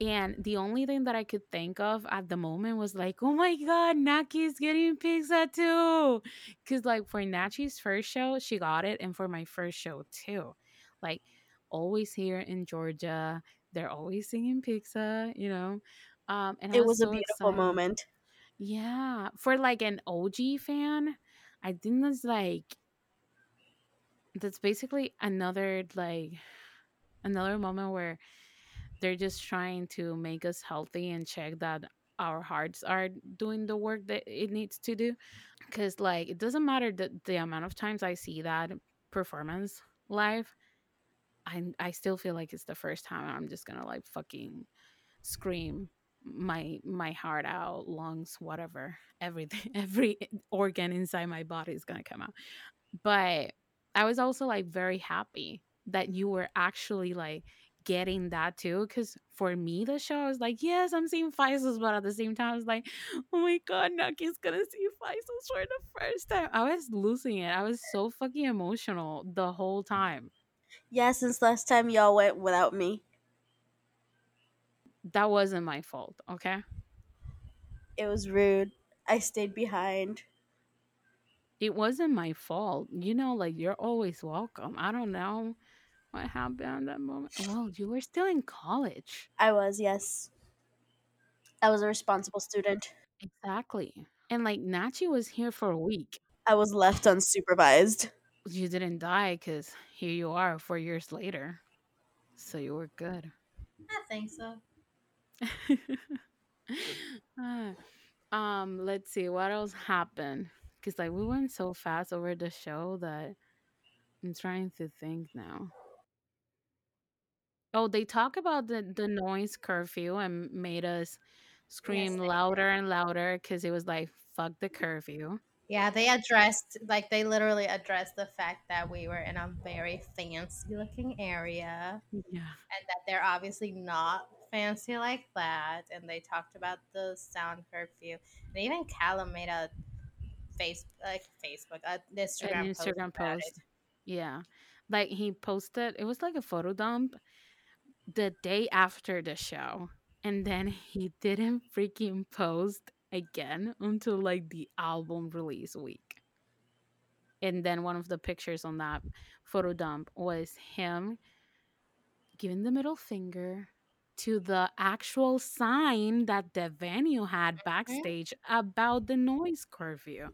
And the only thing that I could think of at the moment was like, "Oh my god, Naki's getting pizza too!" Because like for Nachi's first show, she got it, and for my first show too. Like always here in Georgia, they're always singing pizza, you know. Um, and I It was was a beautiful excited. moment. Yeah, for like an OG fan, I think that's like that's basically another like another moment where they're just trying to make us healthy and check that our hearts are doing the work that it needs to do. Because like it doesn't matter the the amount of times I see that performance live, I I still feel like it's the first time I'm just gonna like fucking scream my my heart out lungs whatever everything every organ inside my body is gonna come out. But i was also like very happy that you were actually like getting that too because for me the show I was like yes i'm seeing 5SOS but at the same time i was like oh my god Naki's gonna see 5SOS for the first time. I was losing it. I was so fucking emotional the whole time. Yeah, since last time y'all went without me, that wasn't my fault okay it was rude. I stayed behind. It wasn't my fault. You know, like you're always welcome. I don't know what happened at that moment. Well, you were still in college. I was, yes. I was a responsible student. Exactly. And like Nachi was here for a week. I was left unsupervised. You didn't die because here you are four years later. So you were good. I think so. Ah, um, let's see what else happened. Cause like we went so fast over the show that I'm trying to think now. Oh, they talk about the the noise curfew and made us Yes, scream they louder and louder because it was like fuck the curfew. Yeah, they addressed like they literally addressed the fact that we were in a very fancy looking area Yeah, and that they're obviously not fancy like that. And they talked about the sound curfew. And even Calum made a face like Facebook, a an Instagram post Instagram post. Yeah, like he posted. It was like a photo dump the day after the show, and then he didn't freaking post again until like the album release week. And then one of the pictures on that photo dump was him giving the middle finger to the actual sign that the venue had mm-hmm. backstage about the noise curfew.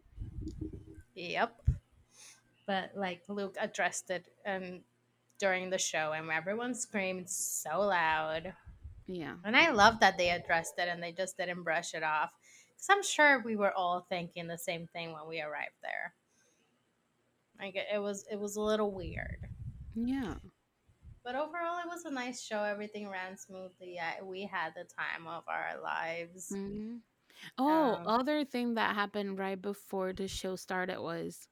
Yep. But like Luke addressed it and during the show and everyone screamed so loud. Yeah. And I love that they addressed it and they just didn't brush it off. Because I'm sure we were all thinking the same thing when we arrived there. Like it was it was a little weird. Yeah. But overall it was a nice show. Everything ran smoothly. I, we had the time of our lives. hmm Oh, Um, other thing that happened right before the show started was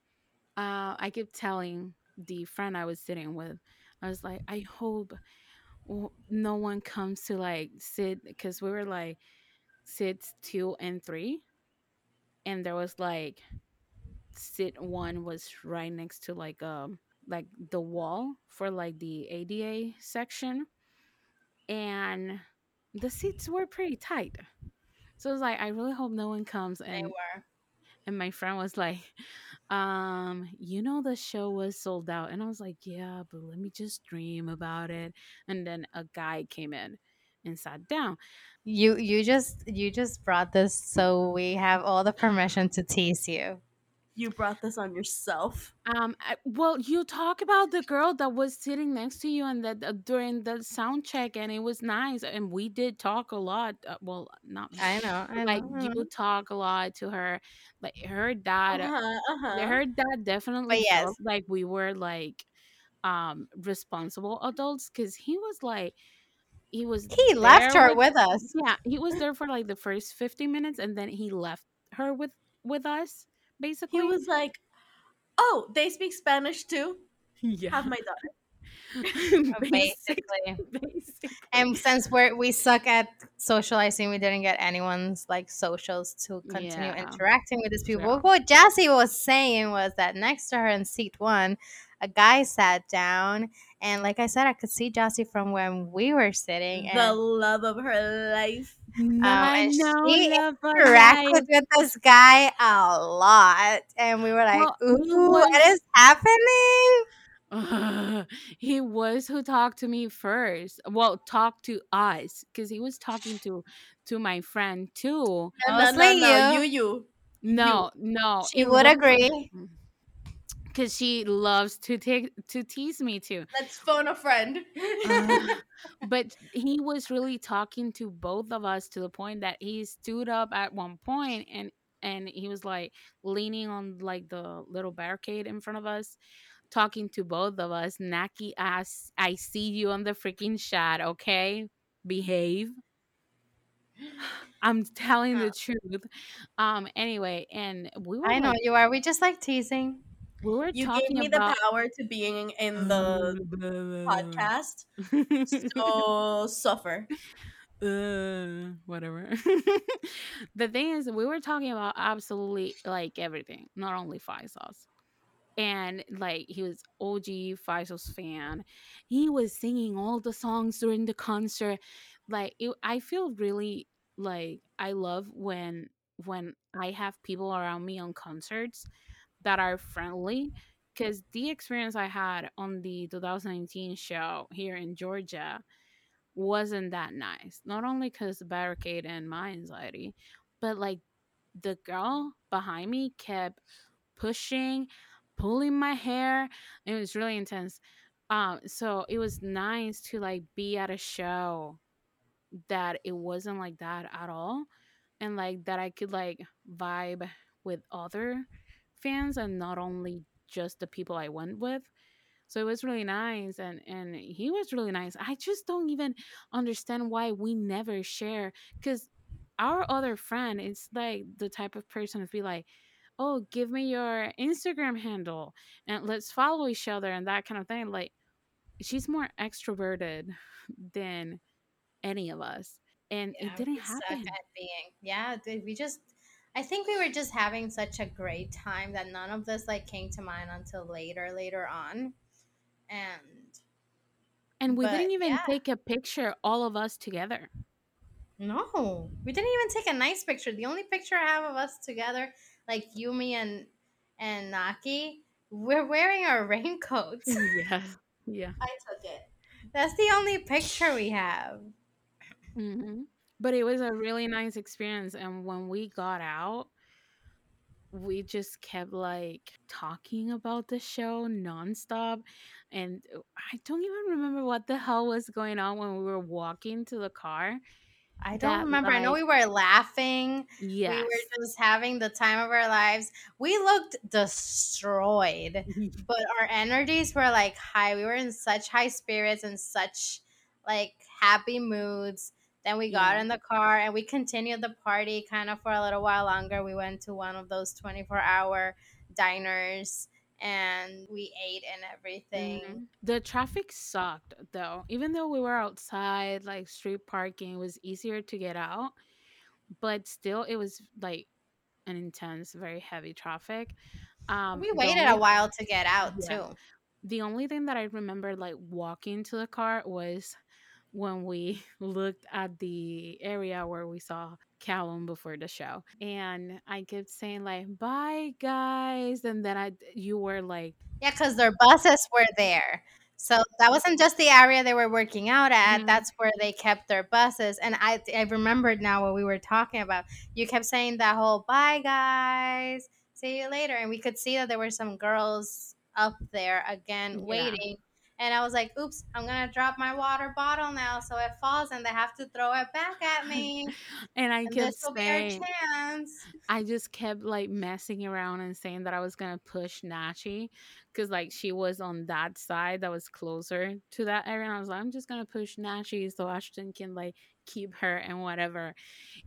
uh, I kept telling the friend I was sitting with, I was like, I hope no one comes to like sit because we were like sits two and three, and there was like sit one was right next to like um like the wall for like the ADA section, and the seats were pretty tight. So I was like, I really hope no one comes they were. and my friend was like, um, you know the show was sold out. And I was like, Yeah, but let me just dream about it. And then a guy came in and sat down. You you just you just brought this so we have all the permission to tease you. You brought this on yourself. Um, I, well, you talk about the girl that was sitting next to you and that uh, during the sound check, and it was nice, and we did talk a lot. Uh, well, not me, I know. but I like know. you talk a lot to her. Like her dad, Uh-huh, uh-huh. her dad definitely But yes. like we were like um responsible adults because he was like he was He left there her with us. yeah he was there for like the first 50 minutes and then he left her with with us basically He was like, "Oh, they speak Spanish too. yeah Have my daughter." Basically. basically. And since we're we suck at socializing, we didn't get anyone's like socials to continue Yeah, interacting with these people. true. What Jassy was saying was that next to her in seat one, a guy sat down, and like I said, I could see Jassy from when we were sitting, the love of her life. Um, I and know she interacted with this guy a lot, and we were like, Well, he "Ooh, what was is happening?" he was who talked to me first. Well, talked to us because he was talking to to my friend too. No, no, no, no. you. You, you. No, no, She would was agree. Because she loves to take to tease me too. Let's phone a friend. Uh, but he was really talking to both of us to the point that he stood up at one point and and he was like leaning on like the little barricade in front of us talking to both of us naki ass i see you on the freaking shot okay behave i'm telling the truth um anyway and we were I know like you are. We just like teasing. We were you gave me about the power to being in the podcast. So suffer. uh, whatever. the thing is, we were talking about absolutely like everything, not only 5SOS. And like he was OG Sauce fan. He was singing all the songs during the concert. Like it, I feel really like I love when when I have people around me on concerts that are friendly because the experience I had on the 2019 show here in Georgia wasn't that nice. Not only because the barricade and my anxiety, but like the girl behind me kept pushing, pulling my hair. It was really intense. Um, so it was nice to like be at a show that it wasn't like that at all, and like that I could like vibe with other fans and not only just the people I went with. So it was really nice and and he was really nice. I just don't even understand why we never share cuz our other friend is like the type of person to be like, "Oh, give me your Instagram handle and let's follow each other and that kind of thing." Like she's more extroverted than any of us and it didn't happen. being. Yeah, we just. I think we were just having such a great time that none of this like came to mind until later, later on, and And we but didn't even yeah, take a picture all of us together. no, we didn't even take a nice picture. The only picture I have of us together, like Yumi and and Naki, we're wearing our raincoats. yeah. Yeah. I took it. That's the only picture we have. hmm But it was a really nice experience. And when we got out, we just kept like talking about the show nonstop. And uh, I don't even remember what the hell was going on when we were walking to the car. I don't That, remember. I know we were laughing. We were just having the time of our lives. We looked destroyed, but our energies were like high. We were in such high spirits and such like happy moods. Then we got Yeah. in the car and we continued the party kind of for a little while longer. We went to one of those 24 hour diners and we ate and everything. Mhm. The traffic sucked though. Even though we were outside, like street parking was easier to get out, but still it was like an intense, very heavy traffic. Um We waited a while to get out yeah, too. the only thing that I remember like walking to the car was when we looked at the area where we saw Calum before the show. And I kept saying like bye guys and then I you were like Yeah, because their buses were there. So that wasn't just the area they were working out at. "Mhm, That's where they kept their buses. And I I remembered now what we were talking about. You kept saying that whole bye guys, see you later. And we could see that there were some girls up there again yeah. waiting. And I was like, oops, I'm gonna drop my water bottle now so it falls and they have to throw it back at me. and I And kept will be our saying chance. I just kept like messing around and saying that I was gonna push Nachi because like she was on that side that was closer to that area. And I was like, I'm just gonna push Nachi so Ashton can like keep her and whatever.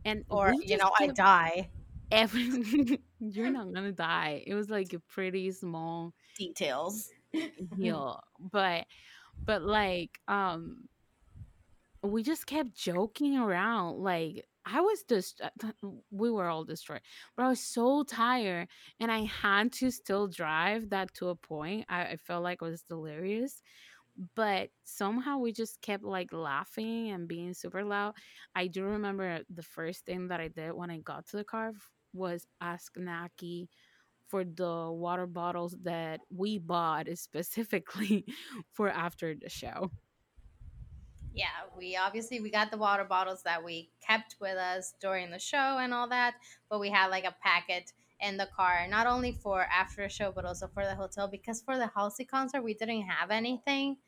And Or, you just know, I die. every you're not gonna die. It was like a pretty small Details. hill, but but like um we just kept joking around like i was just we were all destroyed but i was so tired and i had to still drive that to a point i, I felt like I was delirious but somehow we just kept like laughing and being super loud. I do remember the first thing that i did when i got to the car was ask naki for the water bottles that we bought specifically for after the show yeah, we obviously we got the water bottles that we kept with us during the show and all that, but we had like a packet in the car, not only for after the show, but also for the hotel because for the Halsey concert we didn't have anything,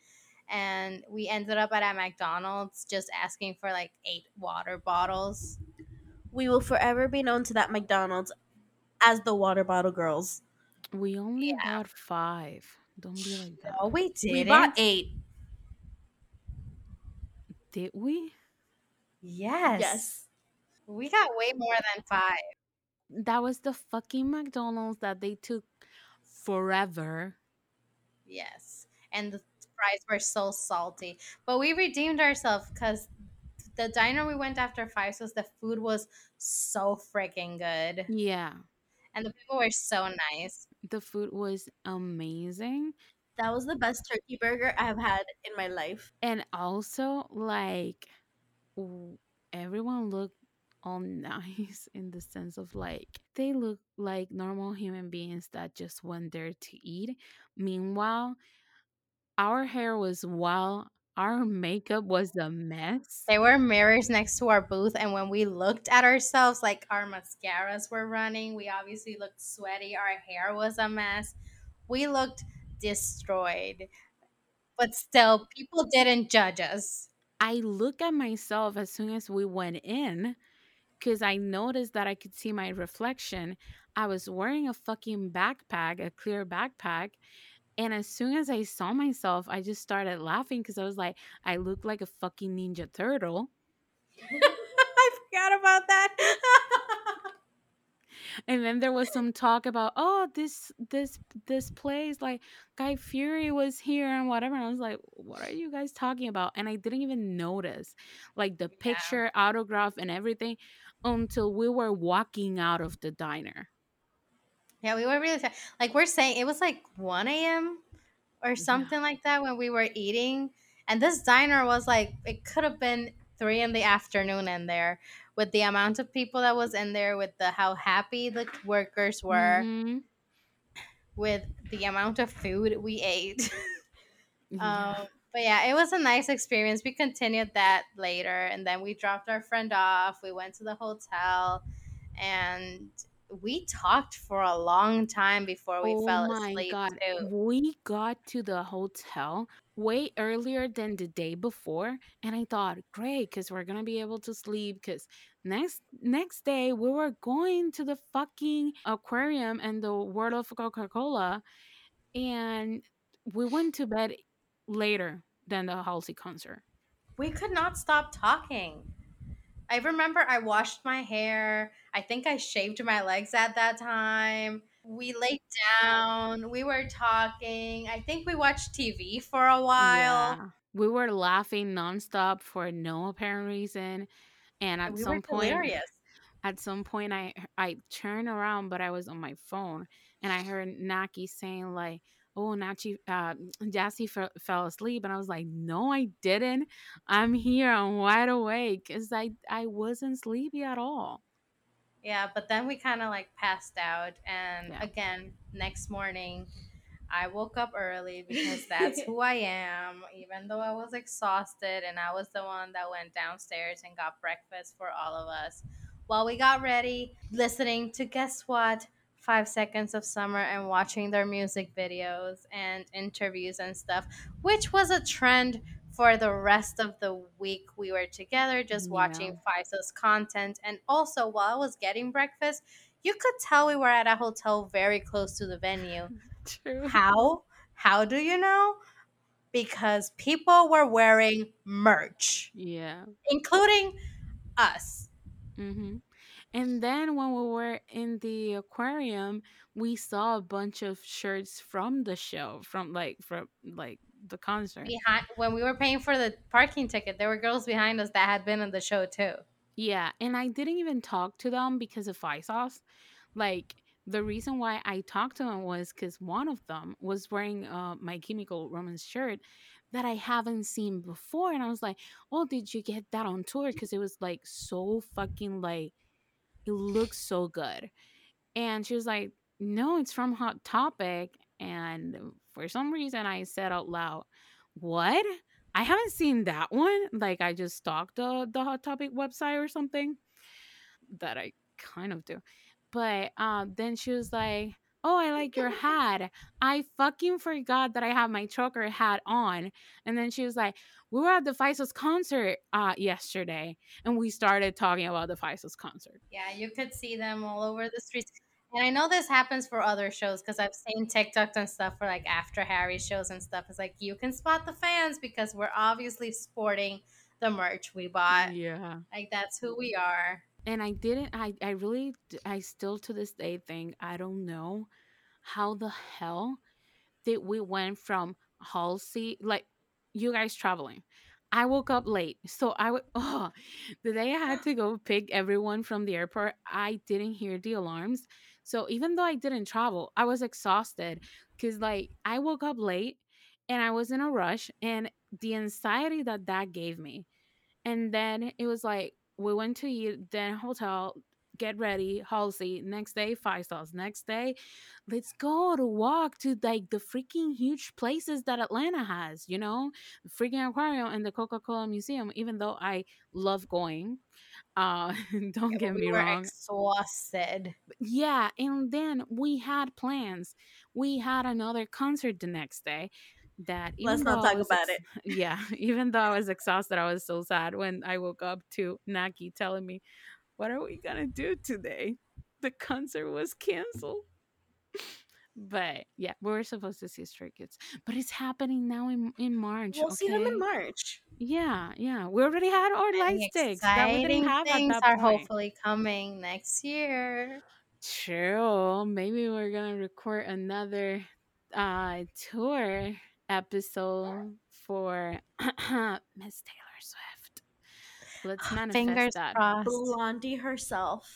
and we ended up at a McDonald's just asking for like eight water bottles. We will forever be known to that McDonald's as the water bottle girls. we only Yeah, bought five don't be like that no, we We didn't. bought eight. did we yes, Yes. we got way more than five. that was the fucking mcdonald's that they took forever Yes. And the fries were so salty. But we redeemed ourselves because the diner we went after Fives was the food was so freaking good. yeah And the people were so nice. the food was amazing That was the best turkey burger I have had in my life. and also like everyone looked all nice in the sense of like they look like normal human beings that just went there to eat meanwhile our hair was wild our makeup was a mess There were mirrors next to our booth, and when we looked at ourselves, like our mascaras were running. We obviously looked sweaty. Our hair was a mess. We looked destroyed. But still, people didn't judge us. i look at myself as soon as we went in because i noticed that i could see my reflection i was wearing a fucking backpack a clear backpack And as soon as I saw myself, I just started laughing because I was like, I look like a fucking Ninja Turtle. I forgot about that. And then there was some talk about, oh, this this this place, like Guy Fieri was here and whatever. And I was like, what are you guys talking about? And I didn't even notice like the yeah. picture, autograph, and everything until we were walking out of the diner. Yeah, we were really tired. Like we're saying, it was like 1 a.m. or Yeah. something like that when we were eating. And this diner was like, it could have been three in the afternoon in there with the amount of people that was in there, with the how happy the workers were, Mhm. with the amount of food we ate. Yeah. Um, but yeah, it was a nice experience. We continued that later, and then we dropped our friend off. We went to the hotel, and we talked for a long time before we Oh fell my asleep god. too. We got to the hotel way earlier than the day before and I thought, "Great, cuz we're going to be able to sleep cuz next next day we were going to the fucking aquarium and the World of Coca-Cola and we went to bed later than the Halsey concert. We could not stop talking. I remember I washed my hair. I think I shaved my legs at that time. We laid down. We were talking. I think we watched TV for a while. Yeah. We were laughing nonstop for no apparent reason and at We some point delirious. at some point I I turned around but I was on my phone and I heard Naki saying like oh Nachi uh Jassy fell, fell asleep and I was like no I didn't I'm here I'm wide awake cuz I I wasn't sleepy at all Yeah, but then we kind of like passed out. And yeah again, next morning, I woke up early because that's who I am, even though I was exhausted. And I was the one that went downstairs and got breakfast for all of us. While we got ready, listening to guess what? Five Seconds of Summer and watching their music videos and interviews and stuff, which was a trend for the rest of the week we were together, just yeah watching 5SOS content. And also, while I was getting breakfast, you could tell we were at a hotel very close to the venue. true How? How do you know? Because people were wearing merch, yeah including us. Mm-hmm. and then when we were in the aquarium we saw a bunch of shirts from the show from like from like the concert. Behind when we were paying for the parking ticket, there were girls behind us that had been in the show too. Yeah, and I didn't even talk to them because of 5SOS. Like the reason why I talked to them was because one of them was wearing uh, my Chemical Romance shirt that I haven't seen before, and I was like, "Oh, did you get that on tour?" Because it was like so fucking like it looks so good, and she was like, "No, it's from Hot Topic," and for some reason I said out loud, "What?" I haven't seen that one. Like I just stalked the the Hot Topic website or something that I kind of do. But um, then she was like, "Oh, I like your hat." I fucking forgot that I have my trucker hat on. And then she was like, "We were at the 5SOS concert uh, yesterday, and we started talking about the 5SOS concert." Yeah, you could see them all over the streets. And I know this happens for other shows because I've seen TikToks and stuff for like after Harry shows and stuff. It's like you can spot the fans because we're obviously sporting the merch we bought. Yeah. Like that's who we are. And I didn't. I I really. I still to this day think I don't know how the hell did we went from Halsey like you guys traveling. I woke up late, so I would. Oh, the day I had to go pick everyone from the airport, I didn't hear the alarms. So even though I didn't travel, I was exhausted because like I woke up late and I was in a rush, and the anxiety that that gave me and then it was like we went to eat, then hotel, get ready, Halsey. Next day, five stars. Next day, let's go to walk to like the freaking huge places that Atlanta has. You know, the freaking aquarium and the Coca Cola Museum. Even though I love going, uh, don't get we me were wrong. exhausted. Yeah, and then we had plans. We had another concert the next day. That Let's not talk was about ex- Yeah, even though I was exhausted, I was so sad when I woke up to Naki telling me, "What are we gonna do today? The concert was canceled." But yeah, we were supposed to see Stray Kids, but it's happening now in in March. We'll see them in? March. Yeah, yeah, we already had our light And sticks that we exciting didn't have at things that are point. hopefully coming next year. True. Maybe we're gonna record another uh tour episode for Miss Taylor Swift. Let's manifest Fingers that. crossed. Blondie herself.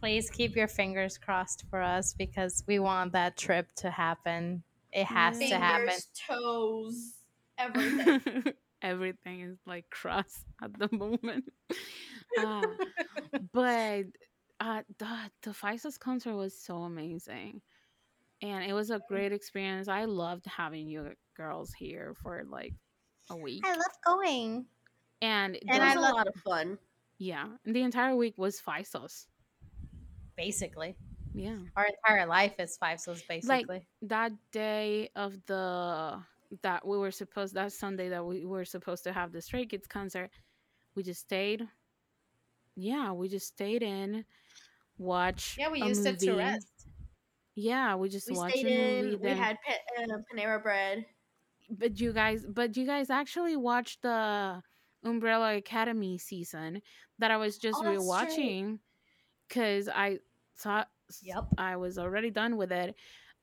Please keep your fingers crossed for us because we want that trip to happen. It has Yeah. to happen. toes, everything. Everything is like cross at the moment. Uh, but uh, the the 5SOS concert was so amazing, and it was a great experience. I loved having you girls here for like a week, I love going. and it And was I a lot of fun. yeah, the entire week was 5SOS. Basically, Yeah, our entire life is souls. Basically, that day of the that we were supposed that Sunday that we were supposed to have the Stray Kids concert, we just stayed. Yeah, we just stayed in, watch. yeah, we used it to rest. Yeah, we just We watched stayed a movie. in. We then- had pa- uh, Panera bread. but you guys, but you guys actually watched the Umbrella Academy season that I was just Oh, rewatching because I thought Yep. I was already done with it.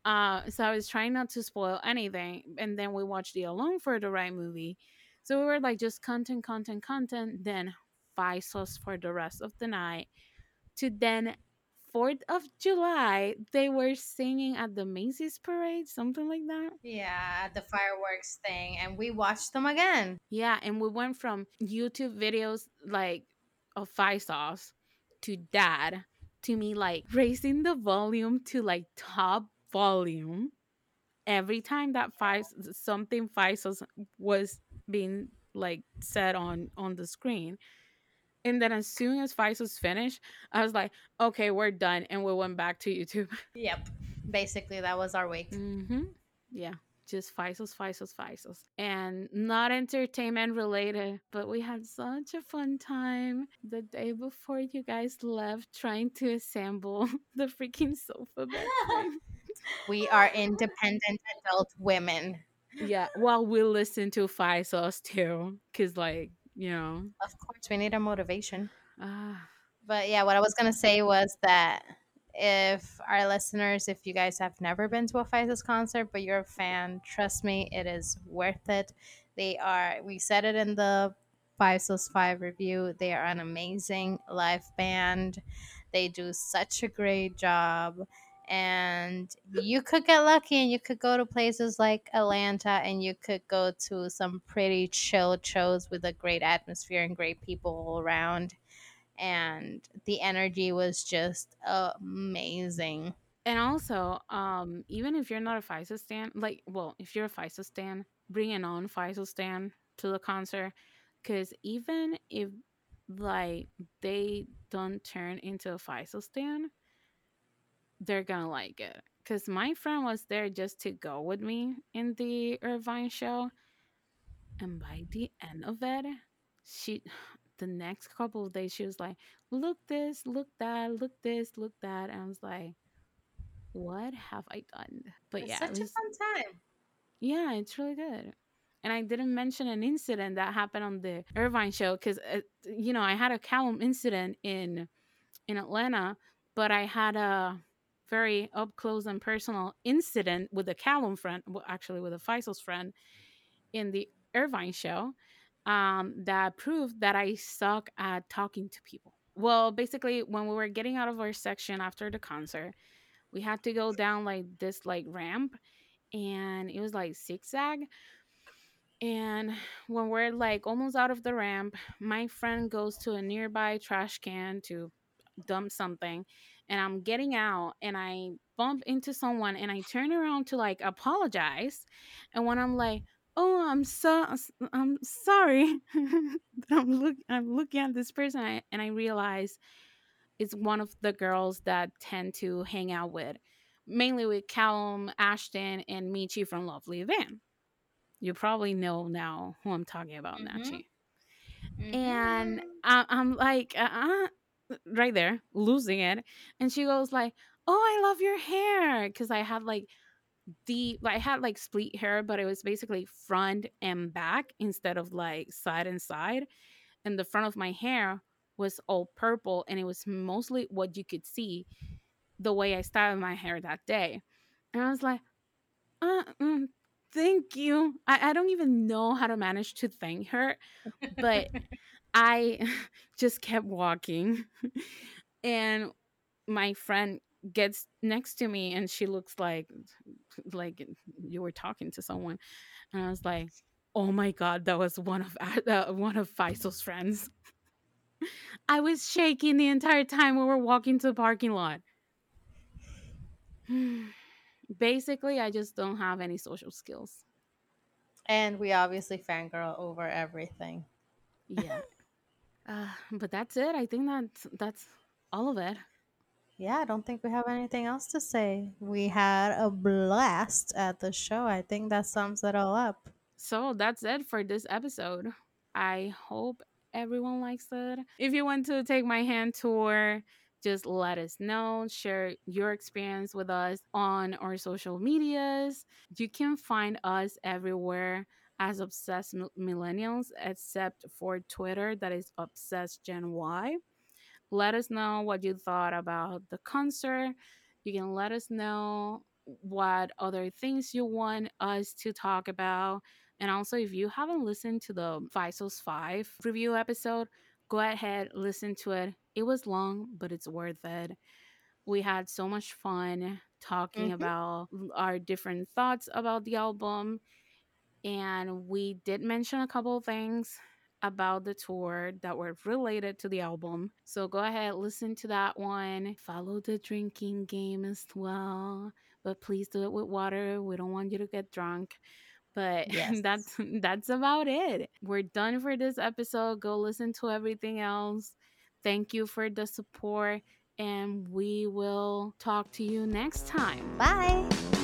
Uh, so I was trying not to spoil anything, and then we watched the Alone for the Right movie. So we were like just content, content, content. Then five for the rest of the night. To then Fourth of July, they were singing at the Macy's parade, something like that. Yeah, the fireworks thing, and we watched them again. Yeah, and we went from YouTube videos like of five to dad to me like raising the volume to like top volume every time that five something five was being like said on on the screen. And then as soon as five was finished, I was like, okay, we're done. And we went back to YouTube. Yep. Basically, that was our week. Mm-hmm. Yeah. Just 5SOS, 5SOS, 5SOS. And not entertainment related, but we had such a fun time the day before you guys left trying to assemble the freaking sofa bed. We are independent adult women. yeah, while we listen to 5SOS too. Because, like, you know, Of course, we need a motivation. uh, But yeah, what I was gonna say was that if our listeners, if you guys have never been to a 5SOS concert, but you're a fan, trust me, it is worth it. They are, we said it in the 5SOS5 review, they are an amazing live band. They do such a great job. And you could get lucky and you could go to places like Atlanta and you could go to some pretty chill shows with a great atmosphere and great people around and the energy was just amazing. And also, um, even if you're not a 5SOS stan, like, well, if you're a 5SOS stan, bring an on 5SOS stan to the concert, because even if like they don't turn into a 5SOS stan, they're gonna like it. Because my friend was there just to go with me in the Irvine show, and by the end of it, she the next couple of days she was like, "Look this, look that, look this, look that," and I was like, "What have I done?" But It's yeah, such it a fun time. yeah, it's really good. And I didn't mention an incident that happened on the Irvine show because uh, you know I had a Calum incident in in Atlanta, but I had a very up close and personal incident with a Calum friend, well, actually with a 5SOS friend in the Irvine show um, that proved that I suck at talking to people. Well, basically, when we were getting out of our section after the concert, we had to go down like this like ramp, and it was like zigzag. And when we're like almost out of the ramp, my friend goes to a nearby trash can to dump something, and I'm getting out, and I bump into someone, and I turn around to like apologize, and when I'm like, "Oh, I'm so I'm sorry," but I'm look I'm looking at this person, I, and I realize it's one of the girls that tend to hang out with, mainly with Calum, Ashton, and Michi from Lovely Van. You probably know now who I'm talking about, Mm-hmm. Nachi. Mm-hmm. And I, I'm like, uh, uh, right there, losing it. And she goes like, "Oh, I love your hair," because I had like the I had like split hair, but it was basically front and back instead of like side and side. And the front of my hair was all purple, and it was mostly what you could see the way I styled my hair that day. And I was like, uh, mm, thank you. I, I don't even know how to manage to thank her, but I just kept walking. and my friend gets next to me and she looks like like you were talking to someone and i was like oh my god that was one of uh, one of 5SOS friends i was shaking the entire time we were walking to the parking lot basically i just don't have any social skills and we obviously fangirl over everything. yeah uh, but that's it i think that's that's all of it Yeah, I don't think we have anything else to say. We had a blast at the show. I think that sums it all up. So that's it for this episode. I hope everyone likes it. If you want to take my hand tour, just let us know. Share your experience with us on our social medias. You can find us everywhere as Obsessed Millennials, except for Twitter, that is Obsessed Gen Y. Let us know what you thought about the concert. You can let us know what other things you want us to talk about. And also, if you haven't listened to the 5SOS5 review episode, go ahead, listen to it. It was long, but it's worth it. We had so much fun talking Mhm. about our different thoughts about the album. And we did mention a couple of things about the tour that were related to the album. So go ahead, listen to that one. Follow the drinking game as well. But please do it with water. We don't want you to get drunk. But Yes. that's that's about it. We're done for this episode. Go listen to everything else. Thank you for the support and we will talk to you next time. Bye.